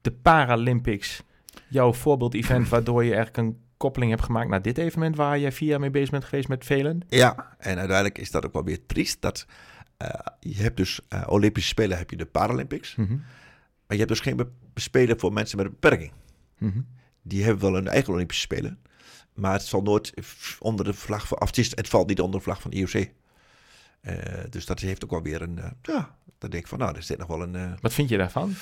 de Paralympics jouw voorbeeld-event waardoor je eigenlijk een koppeling hebt gemaakt naar dit evenement waar je vier jaar mee bezig bent geweest met velen? Ja, en uiteindelijk is dat ook wel weer triest. Dat, je hebt dus eh, Olympische Spelen, heb je de Paralympics. Mhm. Maar je hebt dus geen spelen voor mensen met een beperking. Mhm. die hebben wel hun eigen Olympische Spelen. Maar het zal nooit onder de vlag van. Of het, is, het valt niet onder de vlag van de IOC. Eh, dus dat heeft ook wel weer een. eh, ja, dan denk ik van, nou, er zit nog wel een. eh, Wat vind je daarvan?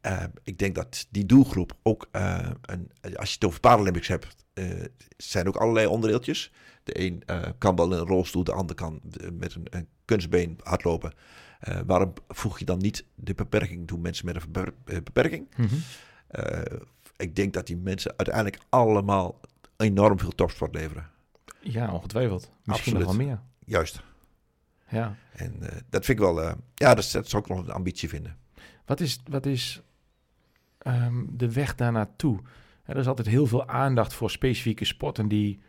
eh, ik denk dat die doelgroep ook. eh, een, als je het over Paralympics hebt. Eh zijn ook allerlei onderdeeltjes. De een eh, kan wel in een rolstoel, de ander kan eh, met een, een kunstbeen hardlopen. Waarom voeg je dan niet de beperking toe, mensen met een beper- beperking? Mhm. Ik denk dat die mensen uiteindelijk allemaal enorm veel topsport leveren. Ja, ongetwijfeld. Misschien nog wel meer. Juist. Ja. En dat vind ik wel, ja, dat, dat zou ik nog een ambitie vinden. Wat is, wat is ehm, de weg daar naartoe? Er is altijd heel veel aandacht voor specifieke sporten die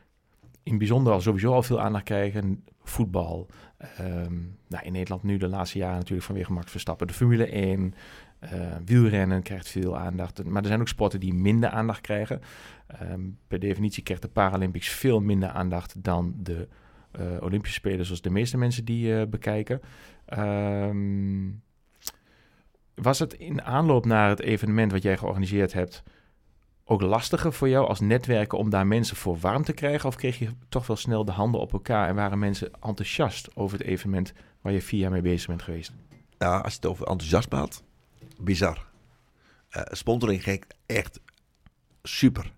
in bijzonder al sowieso al veel aandacht krijgen. Voetbal. Ehm, nou, in Nederland nu de laatste jaren natuurlijk vanwege Max Verstappen. De Formule 1. Uh, eh, wielrennen krijgt veel aandacht. Maar er zijn ook sporten die minder aandacht krijgen. Um, per definitie krijgt de Paralympics veel minder aandacht dan de uh, Olympische Spelen, zoals de meeste mensen die uh, bekijken. Was het in aanloop naar het evenement wat jij georganiseerd hebt ook lastiger voor jou als netwerken om daar mensen voor warm te krijgen? Of kreeg je toch wel snel de handen op elkaar en waren mensen enthousiast over het evenement waar je vier jaar mee bezig bent geweest? Ja, als je het over enthousiasme had, bizar. Uh, sponsoring ging echt super.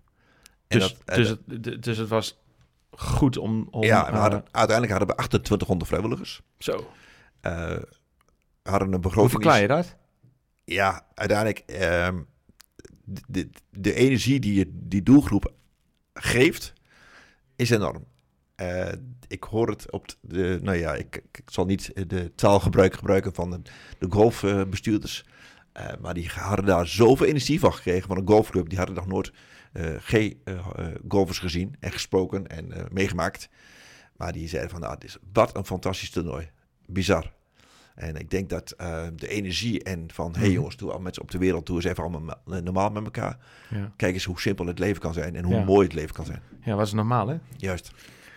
En dus, dat, dus, het, dus het was goed om... om ja, we hadden, uiteindelijk hadden we 2800 vrijwilligers. Zo. Uh, hadden een begroting... Hoe verklaar je dat? Ja, uiteindelijk... Uh, de, de energie die je die doelgroep geeft, is enorm. Uh, ik hoor het op de, nou ja, ik, ik, zal niet de taalgebruik gebruiken van de, de golfbestuurders. Uh, maar die hadden daar zoveel energie van gekregen van een golfclub. Die hadden nog nooit uh, geen golfers gezien en gesproken en meegemaakt. Maar die zeiden van, nou, het is wat een fantastisch toernooi. Bizar. En ik denk dat uh, de energie en van, hé hey mhm. jongens, doe al mensen op de wereld, doe eens even allemaal normaal met elkaar. Ja. Kijk eens hoe simpel het leven kan zijn en hoe ja. mooi het leven kan zijn. Ja, wat is normaal hè? Juist.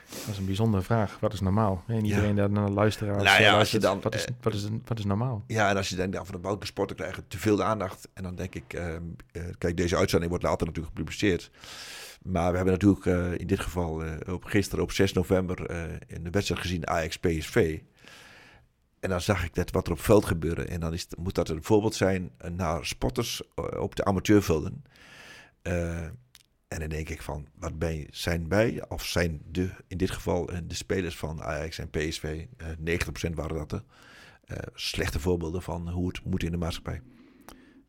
Dat is een bijzondere vraag. Wat is normaal? En iedereen daar naar luisteraars nou ja, als je dan, wat, is, eh, wat, is, wat is normaal? Ja, en als je denkt, van de welke sporten krijgen te veel aandacht. En dan denk ik, uh, uh, kijk, deze uitzending wordt later natuurlijk gepubliceerd. Maar we hebben natuurlijk in dit geval op gisteren op 6 november in de wedstrijd gezien Ajax PSV. En dan zag ik net wat er op veld gebeurde. En dan is moet dat een voorbeeld zijn naar sporters eh, op de amateurvelden. Uh, en dan denk ik van, wat ben, zijn wij, of zijn de, in dit geval eh, de spelers van Ajax en PSV, uh, 90% waren dat er, slechte voorbeelden van hoe het moet in de maatschappij.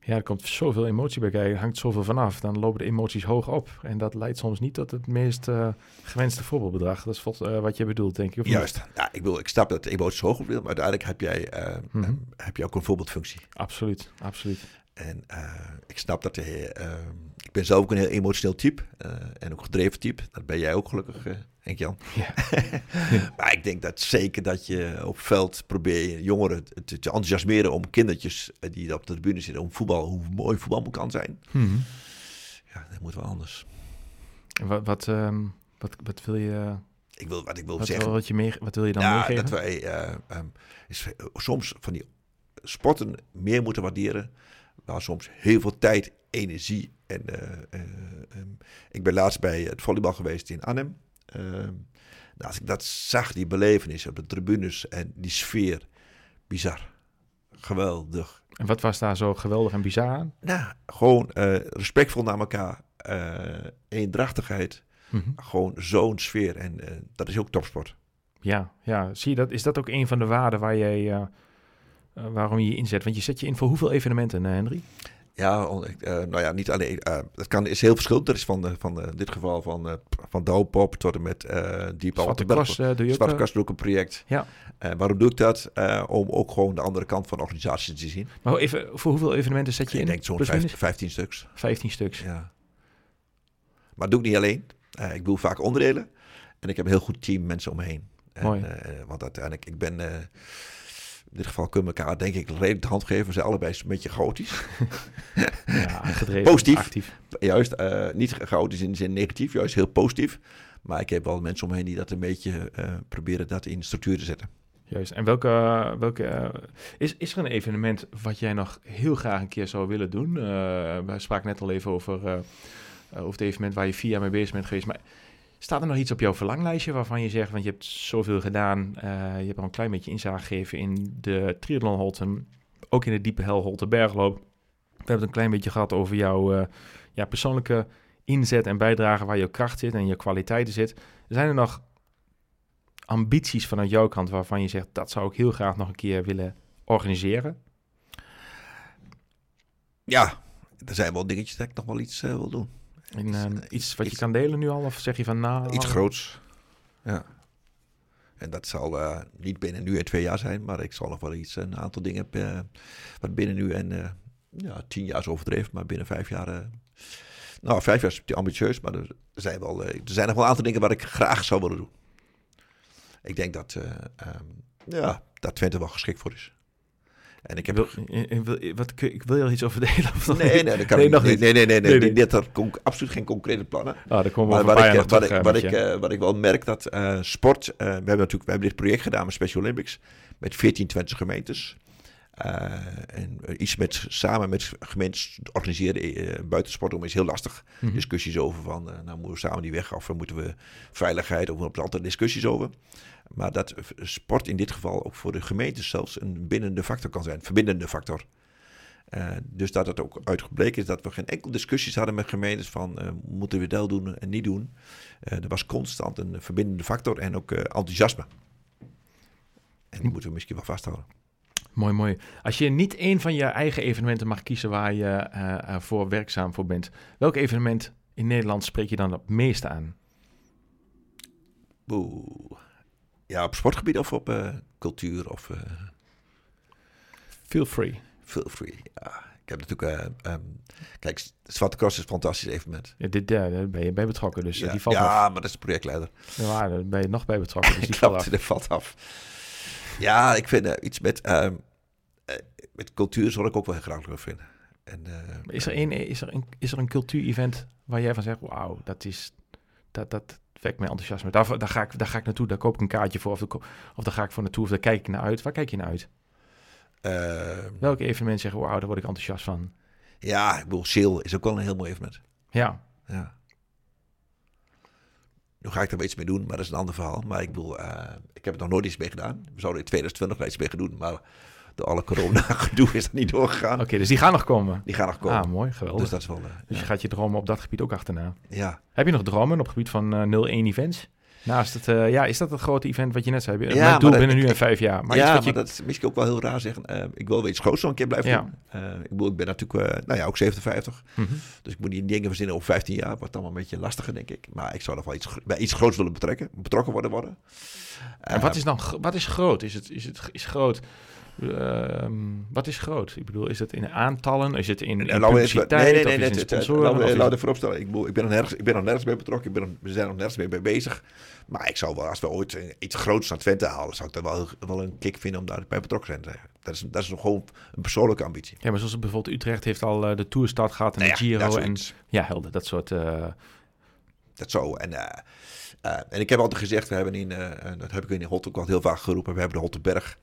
Ja, er komt zoveel emotie bij kijken, hangt zoveel vanaf. Dan lopen de emoties hoog op. En dat leidt soms niet tot het meest uh, gewenste voorbeeldbedrag. Dat is uh, wat je bedoelt, denk ik. Juist. Ja, ik, wil, ik snap dat de emoties hoog op willen, maar uiteindelijk heb jij, uh, mm heb je ook een voorbeeldfunctie. Absoluut, absoluut. En ik snap dat je ik ben zelf ook een heel emotioneel type en ook gedreven type. Dat ben jij ook gelukkig, Henk Jan. Ja. maar ik denk dat zeker dat je op veld probeer jongeren te, te, enthousiasmeren om kindertjes eh, die op de tribune zitten om voetbal, hoe mooi voetbal kan zijn. Hmm. Ja, dat moet wel anders. Wat, wat, um, wat, wat wil je... Ik wil, wat ik wil wat, zeggen... Wat, je meer, wat wil je dan ja, meegeven? dat wij uh, um, is, soms van die sporten meer moeten waarderen. Waar soms heel veel tijd, energie en... Uh, um, ik ben laatst bij het volleybal geweest in Arnhem. Ehm, nou, als ik dat zag, die belevenis op de tribunes en die sfeer, bizar. Geweldig. En wat was daar zo geweldig en bizar aan? Nou, gewoon uh, respectvol naar elkaar, uh, eendrachtigheid. Mhm. Gewoon zo'n sfeer en uh, dat is ook topsport. Ja, ja, zie je dat? Is dat ook een van de waarden waar jij, waarom je je inzet? Want je zet je in voor hoeveel evenementen, Henry? Ja, uh, nou ja, niet alleen. Uh, het kan, is heel verschillend. Er is van, uh, van dit geval van, van Douwpop tot en met uh, Diep Zwarte Cross doe je Zwarte Cross doe ik een project. Ja. waarom doe ik dat? om ook gewoon de andere kant van de organisatie te zien. Maar even, voor hoeveel evenementen zet je in? Ik denk zo'n 15, 15 stuks. 15 stuks. Ja. Maar dat doe ik niet alleen. ik doe vaak onderdelen. En ik heb een heel goed team mensen om me heen. Mooi. want uiteindelijk, ik ben in dit geval kunnen we elkaar denk ik redelijk de hand geven. We zijn allebei een beetje chaotisch. ja, positief. Actief. Juist, uh, niet chaotisch in de zin negatief, juist heel positief. Maar ik heb wel mensen omheen die dat een beetje uh, proberen dat in structuur te zetten. Juist. En welke, welke uh, is, is er een evenement wat jij nog heel graag een keer zou willen doen? we spraken net al even over, over het evenement waar je vier jaar mee bezig bent geweest. Maar Staat er nog iets op jouw verlanglijstje waarvan je zegt, want je hebt zoveel gedaan, uh, je hebt al een klein beetje inzage gegeven in de triathlon Holten, ook in de diepe hel Holte Bergloop. We hebben het een klein beetje gehad over jouw uh, ja, persoonlijke inzet en bijdrage waar je kracht zit en je kwaliteiten zit. Zijn er nog ambities vanuit jouw kant waarvan je zegt, dat zou ik heel graag nog een keer willen organiseren? Ja, er zijn wel dingetjes dat ik nog wel iets uh, wil doen. Ehm, iets wat je kan delen nu al? Of zeg je van nou... Iets groots. Ja. En dat zal uh, niet binnen nu en twee jaar zijn, maar ik zal nog wel iets, een aantal dingen uh, wat binnen nu en uh, ja, tien jaar is overdreven, maar binnen vijf jaar. eh, nou, vijf jaar is ambitieus, maar er zijn, wel, eh, er zijn nog wel een aantal dingen waar ik graag zou willen doen. Ik denk dat, eh, ehm, ja, dat Twente wel geschikt voor is. En ik heb. Wil, eh, eh, wil, wat, ik wil je er iets over delen? Of Nee, nee, dat kan Nee, ik nog niet. Nee, nee, nee, nee, Nee, conc- absoluut geen concrete plannen. Ah, daar komen we Maar wat ik, eh, wat, ik, eh, wat, ik, eh, wat ik wel merk, dat eh, sport... eh, we, hebben natuurlijk, we hebben dit project gedaan met Special Olympics... met 14, 20 gemeentes. Eh, en eh, iets met, samen met gemeentes organiseren eh, buitensport om is heel lastig. Mhm. Discussies over van, nou moeten we samen die weg af... of moeten we veiligheid, of op altijd discussies over. Maar dat sport in dit geval ook voor de gemeentes zelfs... een bindende factor kan zijn, verbindende factor. Dus dat het ook uitgebleken is dat we geen enkel discussies hadden met gemeentes van moeten we dat doen en niet doen. Eh, er was constant een verbindende factor en ook enthousiasme. En die moeten we misschien wel vasthouden. Mooi, mooi. Als je niet één van je eigen evenementen mag kiezen waar je eh, eh, voor werkzaam voor bent, welk evenement in Nederland spreek je dan het meeste aan? Oeh. Ja, op sportgebied of op eh, cultuur of eh Feel free. feel free. Ja, ik heb natuurlijk... eh, ehm, kijk, Zwarte Cross is een fantastisch evenement. Ja, dit, ja, daar ben je bij betrokken, dus ja, die valt af. ja maar dat is de projectleider. Ja, daar ben je nog bij betrokken, dus die valt Klopt, af. dat valt af. Ja, ik vind eh, iets met, ehm, eh, met cultuur zal ik ook wel heel graag willen vinden. En, eh, Is er, een, is er een, is er een cultuur-event waar jij van zegt, wauw, dat is, dat, dat wekt mijn enthousiasme. Daar, daar, ga ik, daar ga ik naartoe, daar koop ik een kaartje voor, of, daar of daar ga ik voor naartoe, of daar kijk ik naar uit. Waar kijk je naar uit? eh, Welk evenement zeggen, wauw, daar word ik enthousiast van? ja, ik bedoel, Sale is ook wel een heel mooi evenement. Ja, Ja. Nu ga ik er wel iets mee doen, maar dat is een ander verhaal. Maar ik bedoel, eh, ik heb er nog nooit iets mee gedaan. We zouden in 2020 wel iets mee gaan doen, maar door alle corona-gedoe is dat niet doorgegaan. oké, dus die gaan nog komen. Die gaan nog komen. Ah, mooi, geweldig. dus Dus, dat is wel... eh, je ja. gaat je dromen op dat gebied ook achterna. ja. Heb je nog dromen op het gebied van eh 01 events? Naast het, eh, ja, is dat het grote event wat je net zei? Ja, Mijn doel binnen nu en vijf jaar. Maar ja, iets wat maar je... dat is misschien ook wel heel raar zeggen. Eh, ik wil wel iets groots nog een keer blijven Ja. doen. Eh, ik, bedoel, ik ben natuurlijk, eh, nou ja, ook 57. Mhm. Dus ik moet niet dingen verzinnen over 15 jaar. Wordt allemaal een beetje lastiger, denk ik. Maar ik zou nog wel iets, bij iets groots willen betrekken, betrokken worden. worden. En wat is dan wat is groot? Is het is het is groot? Ehm, wat is groot? Ik bedoel, is het in aantallen? Is het in, in publiciteit? nee, nee, het het- het- vooropstellen. Ik, bedoel, ik, ben er nergens, ik ben er nergens mee betrokken. Ik ben er, we zijn er nergens mee, mee bezig. Maar ik zou wel, als we ooit iets groots naar Twente halen, zou ik dat wel, wel een kick vinden om daarbij betrokken te zijn. Dat is, dat is nog gewoon een persoonlijke ambitie. Ja, maar zoals bijvoorbeeld Utrecht heeft al eh, de Tourstart gehad en Nou de ja, Giro. En, ja, helder. Dat soort... eh, Dat zo. En, eh, en ik heb altijd gezegd, we hebben in, dat heb ik in Hot ook al heel vaak geroepen, we hebben de Hottenberg.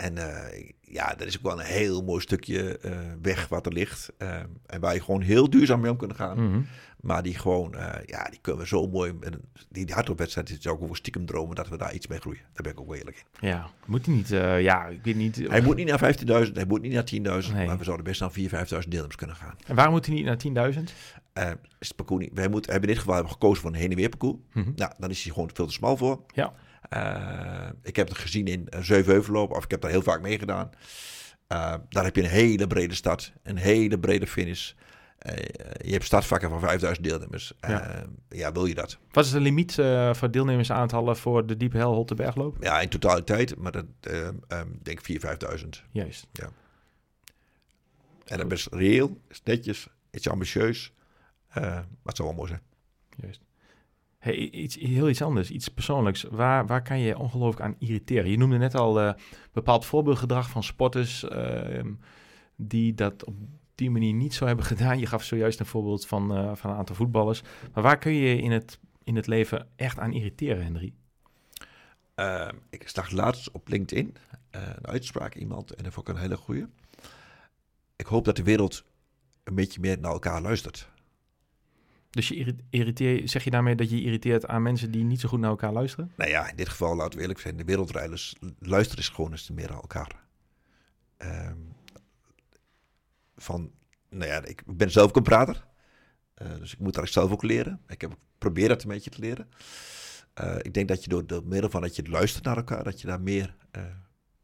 En eh, ja, dat is ook wel een heel mooi stukje eh, weg wat er ligt. eh, en waar je gewoon heel duurzaam mee om kunnen gaan. mhm. Maar die gewoon, eh, ja, die kunnen we zo mooi. met een- Die, die hardloopwedstrijd is ook over stiekem dromen dat we daar iets mee groeien. Daar ben ik ook wel eerlijk in. Ja, moet hij niet... ja, ik weet niet... Hij moet niet naar 15.000, hij moet niet naar 10.000. Nee. Maar we zouden best naar 4.000, 5.000 deelnemers kunnen gaan. En waarom moet hij niet naar 10.000? Eh, is het parcours niet, wij moeten, hebben in dit geval hebben gekozen voor een heen en weer parcours. Mhm. Nou, dan is hij gewoon veel te smal voor. Ja. Eh, ik heb het gezien in uh, Zevenheuvelloop, of ik heb daar heel vaak meegedaan. Eh daar heb je een hele brede start, een hele brede finish. Eh, je hebt startvakken van 5000 deelnemers. Eh, Ja. ja. wil je dat? Wat is de limiet eh, voor deelnemersaantallen voor de Diepe Hel Bergloop? Ja, in totaliteit, maar dat eh, eh, denk ik 4.000, 5.000. Juist. En dat is reëel, is netjes, iets ambitieus. Eh, maar het zou wel mooi zijn. Juist. Hey, iets, heel iets anders, iets persoonlijks. Waar, waar kan je ongelooflijk aan irriteren? Je noemde net al eh, bepaald voorbeeldgedrag van sporters ehm, die dat op die manier niet zo hebben gedaan. Je gaf zojuist een voorbeeld van, eh, van een aantal voetballers. Maar waar kun je in het, in het leven echt aan irriteren, Henry? Eh, ik zag laatst op LinkedIn eh, een uitspraak iemand, en dat vond ik een hele goeie. Ik hoop dat de wereld een beetje meer naar elkaar luistert. Dus je irri- irriteer, zeg je daarmee dat je irriteert aan mensen die niet zo goed naar elkaar luisteren? Nou ja, in dit geval, laten we eerlijk zijn, de wereldrijders luisteren eens gewoon eens meer naar elkaar. Ehm, van, nou ja, ik ben zelf ook een prater. Eh, dus ik moet dat zelf ook leren. Ik heb probeer dat een beetje te leren. Eh, ik denk dat je door, door middel van dat je luistert naar elkaar, dat je daar meer eh,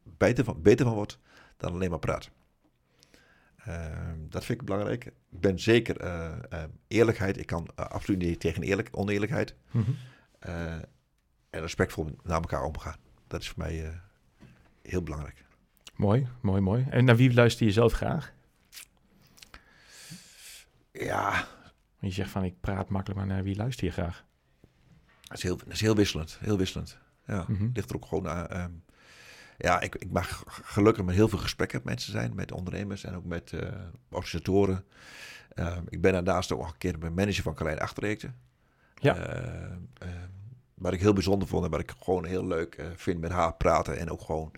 beter, van, beter van wordt dan alleen maar praten. Ehm, dat vind ik belangrijk. Ik ben zeker eh, eh, eerlijkheid. Ik kan eh, absoluut niet tegen eerlijk, oneerlijkheid. Eh, en respectvol naar elkaar omgaan. Dat is voor mij heel belangrijk. Mooi, mooi, mooi. En naar wie luister je zelf graag? Ja, Je zegt van, ik praat makkelijk, maar naar wie luister je graag? dat is heel, dat is heel wisselend. Heel wisselend. Ja, Mhm. ligt er ook gewoon aan. ehm, ja, ik, ik mag gelukkig met heel veel gesprekken met mensen zijn. Met ondernemers en ook met eh, organisatoren. Ehm, ik ben daarnaast ook nog een keer mijn manager van Carlijn Achterreekte. Ja. Ehm, ehm, wat ik heel bijzonder vond en wat ik gewoon heel leuk eh, vind met haar praten. En ook gewoon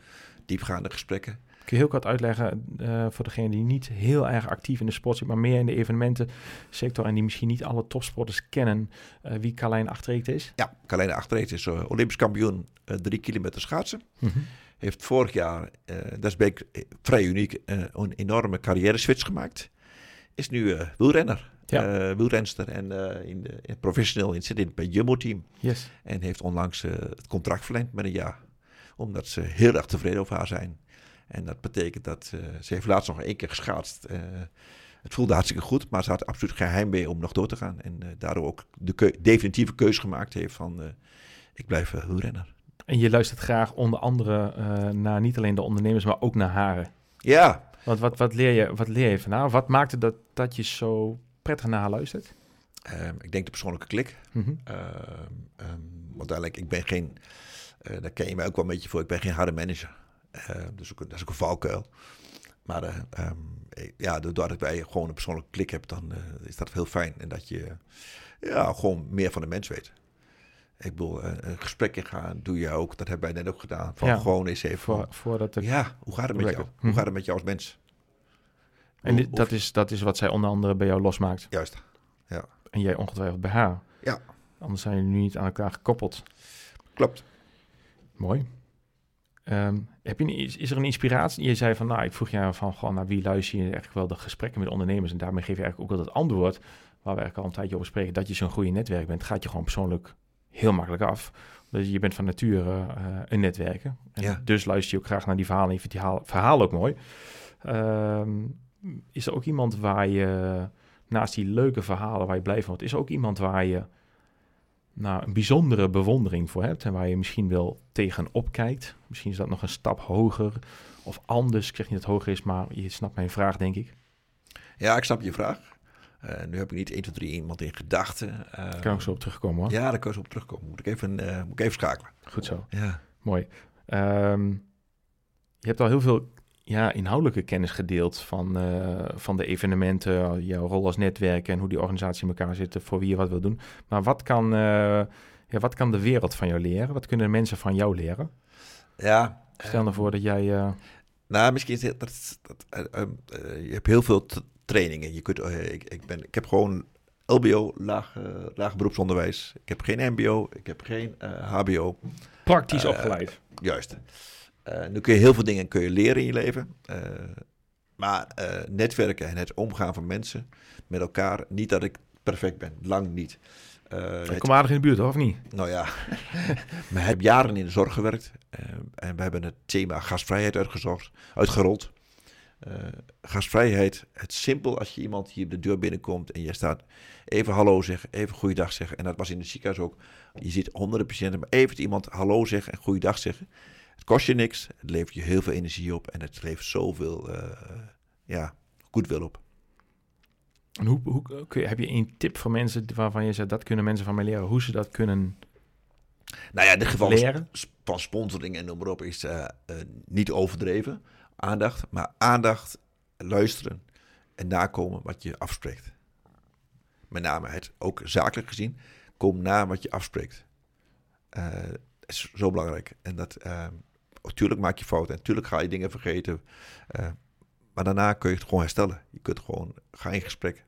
diepgaande gesprekken. Kun je heel kort uitleggen eh, voor degene die niet heel erg actief in de sport zit, maar meer in de evenementensector en die misschien niet alle topsporters kennen, wie Carlijn Achterreekte is? Ja, Carlijn Achterreekte is Olympisch kampioen drie kilometer schaatsen. Heeft vorig jaar, eh, dat is bij- vrij uniek, eh, een enorme carrière switch gemaakt. Is nu eh, wielrenner, Ja. eh, wielrenster en eh, in de, in professioneel in, zit in het Jumbo-team. Yes. En heeft onlangs eh, het contract verlengd met een jaar. Omdat ze heel erg tevreden over haar zijn. En dat betekent dat eh, ze heeft laatst nog één keer geschaatst. eh, het voelde hartstikke goed, maar ze had absoluut geen heimwee om nog door te gaan. En eh, daardoor ook de keu- definitieve keuze gemaakt heeft van... eh, ik blijf uh, wielrenner. En je luistert graag onder andere uh, naar niet alleen de ondernemers, maar ook naar haren. Ja. Want wat, wat, leer, je, wat leer je van haar? Wat maakte dat, dat je zo prettig naar haar luistert? Um, ik denk de persoonlijke klik. Mm -hmm. um, um, want eigenlijk, ik ben geen... Uh, daar ken je mij ook wel een beetje voor. Ik ben geen harde manager. Uh, dus ook, dat is ook een valkuil. Maar uh, um, ja, doordat wij gewoon een persoonlijke klik hebben, dan is dat heel fijn. En dat je ja, gewoon meer van de mens weet. Ik bedoel, een gesprek ingaan doe je ook. Dat hebben wij net ook gedaan. Van ja, gewoon eens even. Voor, voordat de... Ja, hoe gaat het met jou? Hoe gaat het met jou als mens? En dit, dat, is, dat is wat zij onder andere bij jou losmaakt. Juist. Ja. En jij ongetwijfeld bij haar. Ja. Anders zijn jullie nu niet aan elkaar gekoppeld. Klopt. Mooi. Um, heb je, is, is, er een inspiratie? Je zei van, nou, ik vroeg je van, gewoon naar wie luister je eigenlijk wel de gesprekken met ondernemers? En daarmee geef je eigenlijk ook wel het antwoord, waar we eigenlijk al een tijdje over spreken, dat je zo'n goede netwerk bent. Gaat je gewoon persoonlijk heel makkelijk af. Dus je bent van nature uh, een netwerker. En ja. Dus luister je ook graag naar die verhalen. Je vindt die verhaal, verhaal ook mooi. Um, is er ook iemand waar je, naast die leuke verhalen waar je blij van wordt, is er ook iemand waar je nou, een bijzondere bewondering voor hebt en waar je misschien wel tegenop kijkt. Misschien is dat nog een stap hoger of anders. Ik zeg niet dat het hoger is, maar je snapt mijn vraag, denk ik. Ja, ik snap je vraag. Uh, nu heb ik niet 1, 2, 3 iemand in gedachten. Uh, kan ik zo op terugkomen hoor. Ja, daar kan ik zo op terugkomen. Moet ik even, uh, moet ik even schakelen. Goed zo. Ja. Mooi. Um, je hebt al heel veel ja, inhoudelijke kennis gedeeld van, van de evenementen, jouw rol als netwerk en hoe die organisatie in elkaar zit, voor wie je wat wil doen. Maar wat kan, ja, wat kan de wereld van jou leren? Wat kunnen mensen van jou leren? Ja. Stel nou voor dat jij... Nou, misschien is het, dat, dat je hebt heel veel trainingen. Je kunt, ik, ik, ben, ik heb gewoon LBO, laag, laag beroepsonderwijs. Ik heb geen MBO, ik heb geen HBO. Praktisch opgeleid. Juist. Nu kun je heel veel dingen kun je leren in je leven. Maar netwerken en het omgaan van mensen met elkaar, niet dat ik perfect ben, lang niet. Uh, ik kom aardig in de buurt, hoor, of niet? Nou ja, maar heb jaren in de zorg gewerkt en we hebben het thema gastvrijheid uitgezocht, uitgerold. Gastvrijheid, het simpel als je iemand hier de deur binnenkomt en je staat even hallo zeggen, even goeiedag zeggen. En dat was in het ziekenhuis ook. Je ziet honderden patiënten, maar even iemand hallo zeggen en goeiedag zeggen. Het kost je niks, het levert je heel veel energie op en het levert zoveel uh, ja, goedwil op. En hoe, hoe kun je, heb je een tip voor mensen waarvan je zegt dat kunnen mensen van mij leren, hoe ze dat kunnen nou ja, in geval leren? van sponsoring en noem maar op is uh, uh, niet overdreven aandacht, maar aandacht, luisteren en nakomen wat je afspreekt. Met name het ook zakelijk gezien, kom na wat je afspreekt. Uh, is zo belangrijk. En dat, uh, natuurlijk maak je fouten. En natuurlijk ga je dingen vergeten. Uh, maar daarna kun je het gewoon herstellen. Je kunt gewoon, ga in gesprek.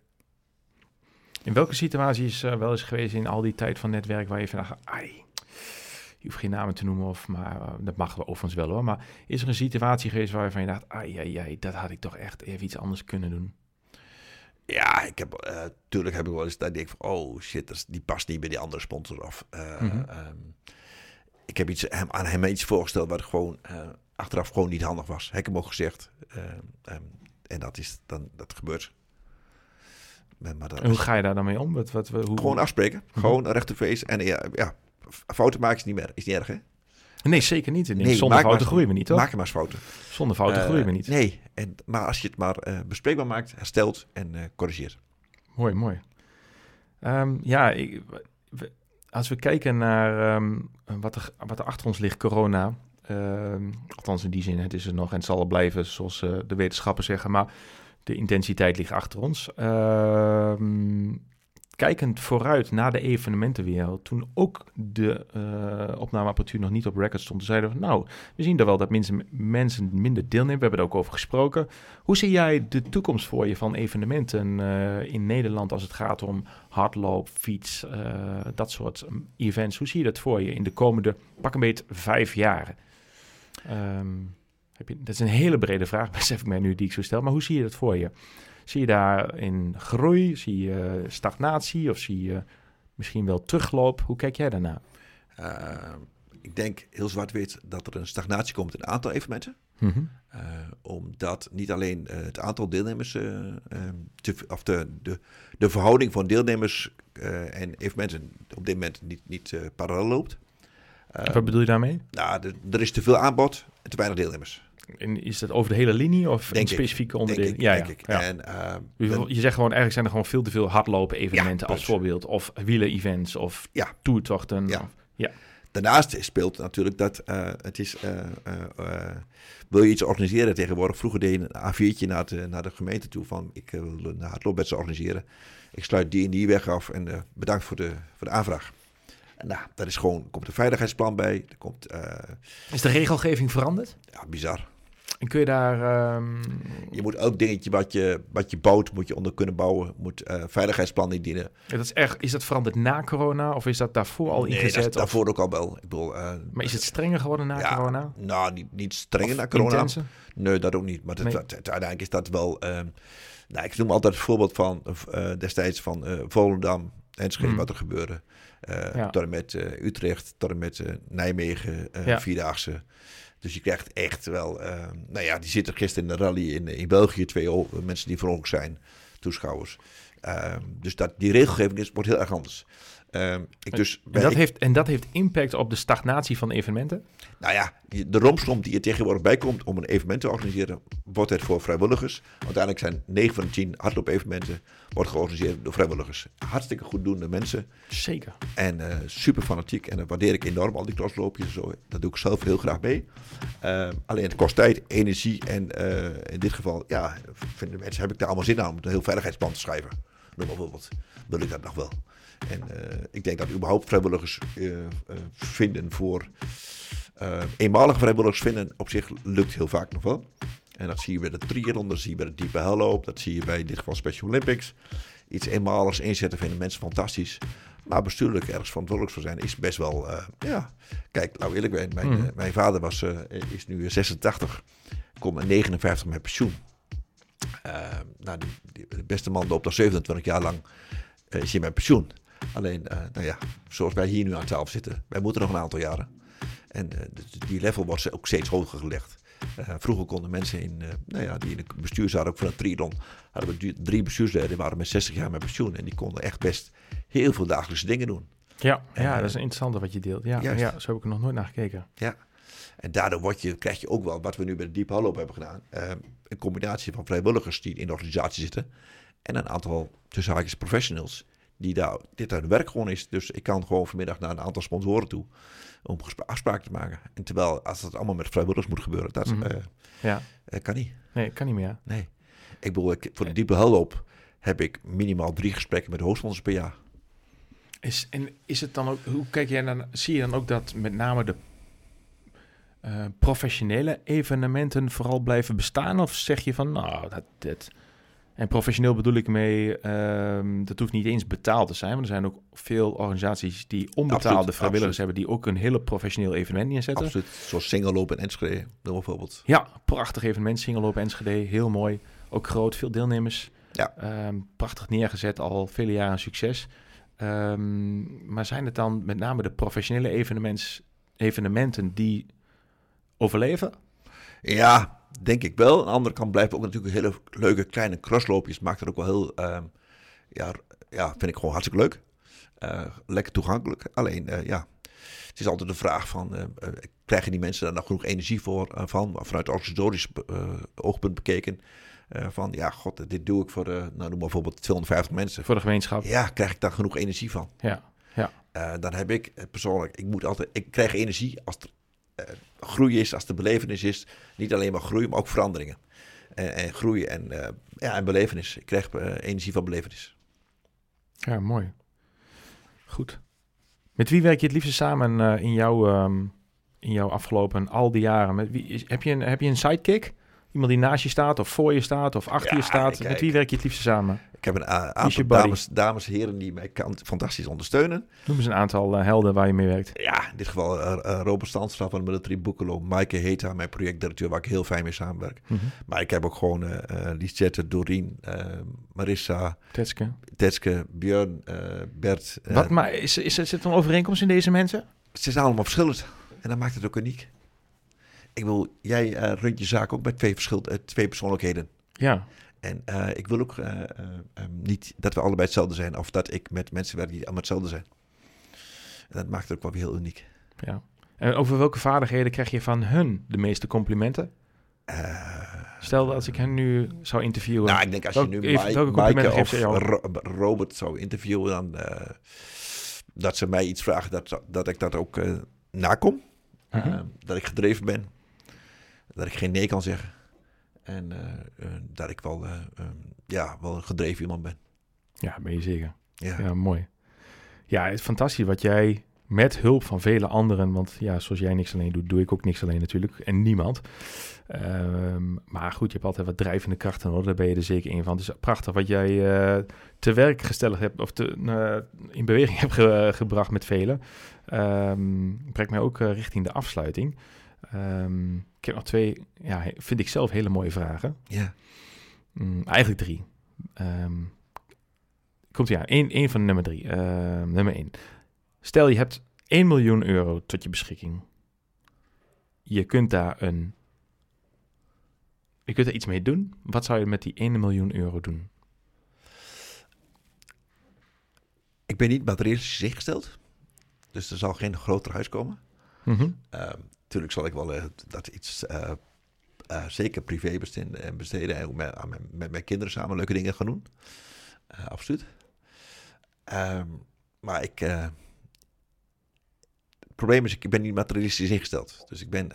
In welke situatie is wel eens geweest in al die tijd van netwerk waar je van dacht, ai, je hoeft geen namen te noemen, of, maar uh, dat mag wel overigens wel hoor. Maar is er een situatie geweest waar je van je dacht, ai, ai, ai, dat had ik toch echt even iets anders kunnen doen? Ja, ik heb, uh, tuurlijk heb ik wel eens dat ik denk van, oh shit, die past niet bij die andere sponsor. Of, uh, mm-hmm. um, ik heb iets, hem, aan hem iets voorgesteld wat gewoon achteraf gewoon niet handig was. Heb ik hem ook gezegd. Uh, um, en dat is dan, dat gebeurt. Maar, dat en hoe ga je daar dan mee om? Wat, wat, hoe... Gewoon afspreken. Mm-hmm. Gewoon recht to face. En ja, ja, fouten maken is niet meer, is niet erg hè? Nee, zeker niet. Nee, zonder fouten groeien we niet, toch? Maak je maar eens fouten. Zonder fouten uh, groeien we niet. Nee, en, maar als je het maar uh, bespreekbaar maakt, herstelt en uh, corrigeert. Mooi, mooi. Ehm, ja, ik, we- als we kijken naar ehm, wat, er, wat er achter ons ligt, corona. ehm, althans, in die zin, het is er nog en het zal er blijven, zoals eh, de wetenschappers zeggen. Maar de intensiteit ligt achter ons. Kijkend vooruit naar de evenementenwereld, toen ook de eh opnameapparatuur nog niet op record stond, zeiden we, van, nou, we zien er wel dat mensen, mensen minder deelnemen. We hebben er ook over gesproken. Hoe zie jij de toekomst voor je van evenementen eh, in Nederland als het gaat om hardloop, fiets, eh, dat soort um, events? Hoe zie je dat voor je in de komende pak een beetje vijf jaar? Ehm, heb je, dat is een hele brede vraag, besef ik mij nu die ik zo stel. Maar hoe zie je dat voor je? Zie je daarin groei? Zie je stagnatie? Of zie je misschien wel terugloop? Hoe kijk jij daarnaar? Eh, ik denk heel zwart-wit dat er een stagnatie komt in een aantal evenementen. Mhm. Eh, omdat niet alleen eh, het aantal deelnemers, eh, eh, te, of de, de, de verhouding van deelnemers en evenementen op dit moment niet, niet parallel loopt. Wat bedoel je daarmee? nou, er is te veel aanbod en te weinig deelnemers. En is dat over de hele linie of Denk in ik. specifieke onderdelen? ja, denk ja, ik. ja. En, eh, Je, zegt gewoon, eigenlijk zijn er gewoon veel te veel hardlopen evenementen Ja, als voorbeeld. Of wielen-events of Ja. toertochten. Ja. Of- Daarnaast speelt natuurlijk dat eh, het is. eh, eh, eh, wil je iets organiseren tegenwoordig? Vroeger deed je een A4'tje naar, de- naar de gemeente toe van ik wil een hardloopwedstrijd organiseren. Ik sluit die en die weg af en eh, bedankt voor de, voor de aanvraag. En nou, daar is gewoon, komt een veiligheidsplan bij. Er komt, Is de regelgeving veranderd? ja, bizar. En kun je daar... ehm, Je moet elk dingetje wat je, wat je bouwt, moet je onder kunnen bouwen. Moet eh, veiligheidsplan indienen. dat is, echt, is dat veranderd na corona of is dat daarvoor al Nee, ingezet? dat is of- daarvoor ook al wel. Ik bedoel, eh, maar is het strenger geworden na ja, corona? Nou, niet, niet strenger Of na corona. Nee, dat ook niet. Maar dat, Nee. dat- uiteindelijk is dat wel... ehm, nou, ik noem altijd het voorbeeld van eh, destijds van Volendam, Enschede, Hmm. wat er gebeurde. Ja. Tot en met Utrecht, tot en met Nijmegen, Ja. Vierdaagse. Dus je krijgt echt wel... ehm, nou ja, die zitten gisteren in de rally in, in België. Twee mensen die verongelukt zijn, toeschouwers. Ehm, dus dat, die regelgeving is, wordt heel erg anders. Ehm, ik dus, En dat, ik- heeft, en dat heeft impact op de stagnatie van evenementen? nou ja, de romslomp die er tegenwoordig bij komt om een evenement te organiseren, wordt het voor vrijwilligers. Uiteindelijk zijn 9 van de 10 hardloop-evenementen wordt georganiseerd door vrijwilligers. Hartstikke goeddoende mensen Zeker. en eh, super fanatiek. En dat waardeer ik enorm, al die crossloopjes en zo. Dat doe ik zelf heel graag mee. Eh, alleen het kost tijd, energie en eh, in dit geval, ja, vinden mensen, heb ik daar allemaal zin aan om een heel veiligheidsplan te schrijven. Noem bijvoorbeeld, wil ik dat nog wel. En eh, ik denk dat überhaupt vrijwilligers eh, eh, vinden voor eenmalige vrijwilligers vinden op zich lukt heel vaak nog wel. En dat zie je bij de triathlon, dat zie je bij de diepe helloop, dat zie je bij in dit geval Special Olympics. Iets eenmaligs inzetten vinden mensen fantastisch. Maar bestuurlijk ergens verantwoordelijk voor zijn is best wel, ja. Kijk, nou eerlijk zijn, mijn, Mhm. mijn vader was, is nu 86, komt met 59 met pensioen. Nou, die, die- de beste man loopt al 27 jaar lang, is hij met pensioen. Alleen, eh, nou ja, zoals wij hier nu aan tafel zitten, wij moeten nog een aantal jaren. En eh, die level wordt ook steeds hoger gelegd. Eh, vroeger konden mensen in, nou ja, die in het bestuur zaten, ook van een triathlon, hadden we drie bestuursleden, die waren met 60 jaar met pensioen. En die konden echt best heel veel dagelijkse dingen doen. Ja, En, ja dat is interessant wat je deelt. Ja, juist. ja, zo heb ik er nog nooit naar gekeken. Ja. En daardoor word je, krijg je ook wel, wat we nu bij de Deep Hollow hebben gedaan, een combinatie van vrijwilligers die in de organisatie zitten en een aantal tussen haakjes professionals die daar, dit uit werk gewoon is. Dus ik kan gewoon vanmiddag naar een aantal sponsoren toe om afspraken te maken. En terwijl, als dat allemaal met vrijwilligers moet gebeuren, dat Mhm. eh, Ja, eh, kan niet. nee, kan niet meer. Nee. Ik bedoel, ik, voor de diepe hulp heb ik minimaal drie gesprekken met hoofdsponsors per jaar. Is, en is het dan ook, hoe kijk jij dan, zie je dan ook dat met name de eh, professionele evenementen vooral blijven bestaan? Of zeg je van, nou, dat, dat en professioneel bedoel ik mee, ehm, dat hoeft niet eens betaald te zijn, want er zijn ook veel organisaties die onbetaalde Absoluut, vrijwilligers hebben, die ook een hele professioneel evenement neerzetten. Absoluut. Zoals Singeloop en Enschede, bijvoorbeeld. Ja, prachtig evenement, Single op Enschede, heel mooi. Ook groot, veel deelnemers. Ja. Ehm, prachtig neergezet, al vele jaren succes. Ehm, maar zijn het dan met name de professionele evenementen die overleven? Ja, denk ik wel. Aan de andere kant blijven ook natuurlijk hele leuke kleine crossloopjes. Maakt het ook wel heel, ehm, ja, ja, vind ik gewoon hartstikke leuk. Eh, lekker toegankelijk. Alleen, eh, ja, het is altijd de vraag van, eh, krijgen die mensen daar nog genoeg energie voor, van? Vanuit organisatorisch oogpunt bekeken. Van ja, god, dit doe ik voor, nou noem bijvoorbeeld 250 mensen. Voor de gemeenschap. Ja, krijg ik daar genoeg energie van. Ja, ja. Dan heb ik persoonlijk, ik moet altijd, ik krijg energie als er groei is, als de belevenis is. Niet alleen maar groei, maar ook veranderingen. En, en groei en, eh, ja, en belevenis. Ik krijg eh, energie van belevenis. Ja, mooi. Goed. Met wie werk je het liefste samen eh, in, jouw, ehm, in jouw afgelopen al die jaren? Met wie, is, heb, je een, heb je een sidekick? Iemand die naast je staat of voor je staat of achter Ja, je staat? kijk. Met wie werk je het liefste samen? Ik heb een aantal dames, dames en heren die mij kan, fantastisch ondersteunen. Noem eens een aantal eh, helden waar je mee werkt. Ja, in dit geval eh, eh, Robert Stanstra van de Military Boekelo. Maaike Heta, mijn projectdirecteur, waar ik heel fijn mee samenwerk. Mhm. Maar ik heb ook gewoon eh Lisette, Doreen, Marissa, Tetske. Tetske, Björn, Bert. Wat, maar is, is, er- zit er een overeenkomst in deze mensen? Ze zijn allemaal verschillend. En dat maakt het ook uniek. Ik wil, jij eh, runt je zaak ook met twee, verschil, twee persoonlijkheden. Ja. En eh, ik wil ook eh, eh, eh, niet dat we allebei hetzelfde zijn. Of dat ik met mensen werk die allemaal hetzelfde zijn. En dat maakt het ook wel weer heel uniek. ja. En over welke vaardigheden krijg je van hun de meeste complimenten? Stel dat als ik hen nu zou interviewen. nou, ik denk als je nu Mike, of Ro- Robert zou interviewen, dan dat ze mij iets vragen, dat, dat ik dat ook nakom. Mhm. Eh, dat ik gedreven ben. Dat ik geen nee kan zeggen. En eh, eh, dat ik wel, eh, eh, ja, wel een gedreven iemand ben. Ja, ben je zeker. Ja. Ja, mooi. Ja, het is fantastisch wat jij met hulp van vele anderen, want ja, zoals jij niks alleen doet, doe ik ook niks alleen natuurlijk en niemand. Ehm, maar goed, je hebt altijd wat drijvende krachten hoor, daar ben je er zeker een van. Dus prachtig wat jij te werk gesteld hebt of te, in beweging hebt ge- gebracht met velen. Ehm brengt mij ook richting de afsluiting. Ehm, ik heb nog twee, ja, vind ik zelf hele mooie vragen. ja. Mm, eigenlijk drie. Ehm, komt ja, één, één van nummer drie. Ehm, nummer één. Stel je hebt 1 miljoen euro tot je beschikking. Je kunt daar een. Je kunt er iets mee doen. Wat zou je met die 1 miljoen euro doen? Ik ben niet materialistisch ingesteld. Dus er zal geen groter huis komen. Ehm tuurlijk zal ik wel eh, dat iets eh, eh, zeker privé besteden, en besteden en ook met, met mijn kinderen samen leuke dingen gaan doen. Absoluut. Ehm, maar ik. het probleem is, ik ben niet materialistisch ingesteld. Dus ik ben.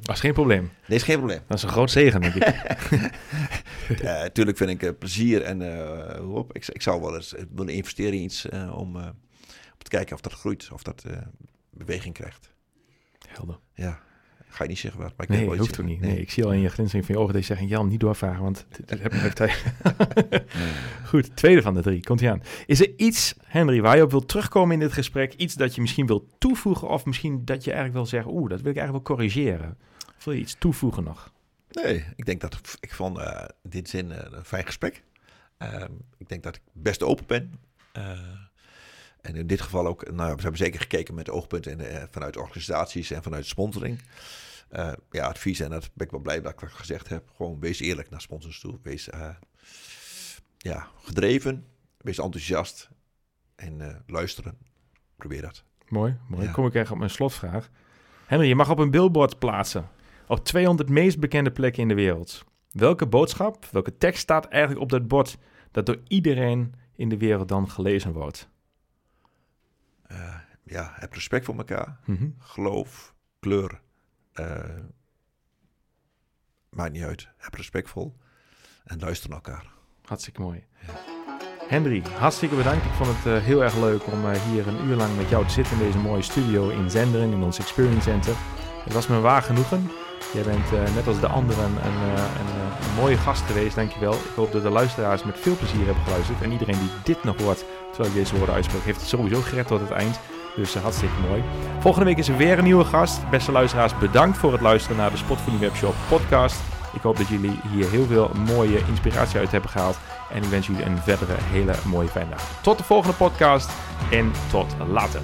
Dat is geen probleem. nee, is geen probleem. Dat is een groot zegen, denk ik. Eh, tuurlijk vind ik plezier en op. Ik, ik zou wel eens willen investeren in iets om, om te kijken of dat groeit, of dat beweging krijgt. Helder. Ja, ga je niet zeggen wat, maar ik Nee, hoeft ook niet. Nee, ik zie al in je glinstering van je ogen dat je zegt... Jan, niet doorvragen, want dit heb ik tijd. Goed, tweede van de drie. Komt ie aan. Is er iets, Henry, waar je op wilt terugkomen in dit gesprek? Iets dat je misschien wilt toevoegen? Of misschien dat je eigenlijk wil zeggen... Oeh, dat wil ik eigenlijk wel corrigeren. Of wil je iets toevoegen nog? Nee, ik denk dat ik vond eh, in dit zin eh, een fijn gesprek. Ehm, ik denk dat ik best open ben. En in dit geval ook, nou, we hebben zeker gekeken met oogpunten en, eh, vanuit organisaties en vanuit sponsoring. Eh, ja, advies en dat ben ik wel blij dat ik dat gezegd heb. Gewoon wees eerlijk naar sponsors toe. Wees eh, ja, gedreven, wees enthousiast en luisteren. Probeer dat. Mooi, mooi. Ja. Kom ik echt op mijn slotvraag. Henry, je mag op een billboard plaatsen. Op 200 meest bekende plekken in de wereld. Welke boodschap, welke tekst staat eigenlijk op dat bord... dat door iedereen in de wereld dan gelezen wordt? Eh, ja, heb respect voor elkaar. Mhm. geloof, kleur. eh, maakt niet uit. Heb respectvol en luister naar elkaar. Hartstikke mooi. Henry, hartstikke bedankt. Ik vond het eh, heel erg leuk om hier een uur lang met jou te zitten in deze mooie studio in Zenderen, in ons Experience Center. Het was me waar genoegen. Jij bent net als de anderen een, een, mooie gast geweest, dankjewel. Ik hoop dat de luisteraars met veel plezier hebben geluisterd. En iedereen die dit nog hoort, terwijl ik deze woorden uitspreek, heeft het sowieso gered tot het eind. Dus eh, hartstikke mooi. Volgende week is er weer een nieuwe gast. Beste luisteraars, bedankt voor het luisteren naar de Spotvoeding Webshop podcast. Ik hoop dat jullie hier heel veel mooie inspiratie uit hebben gehaald. En ik wens jullie een verdere hele mooie fijne dag. Tot de volgende podcast en tot later.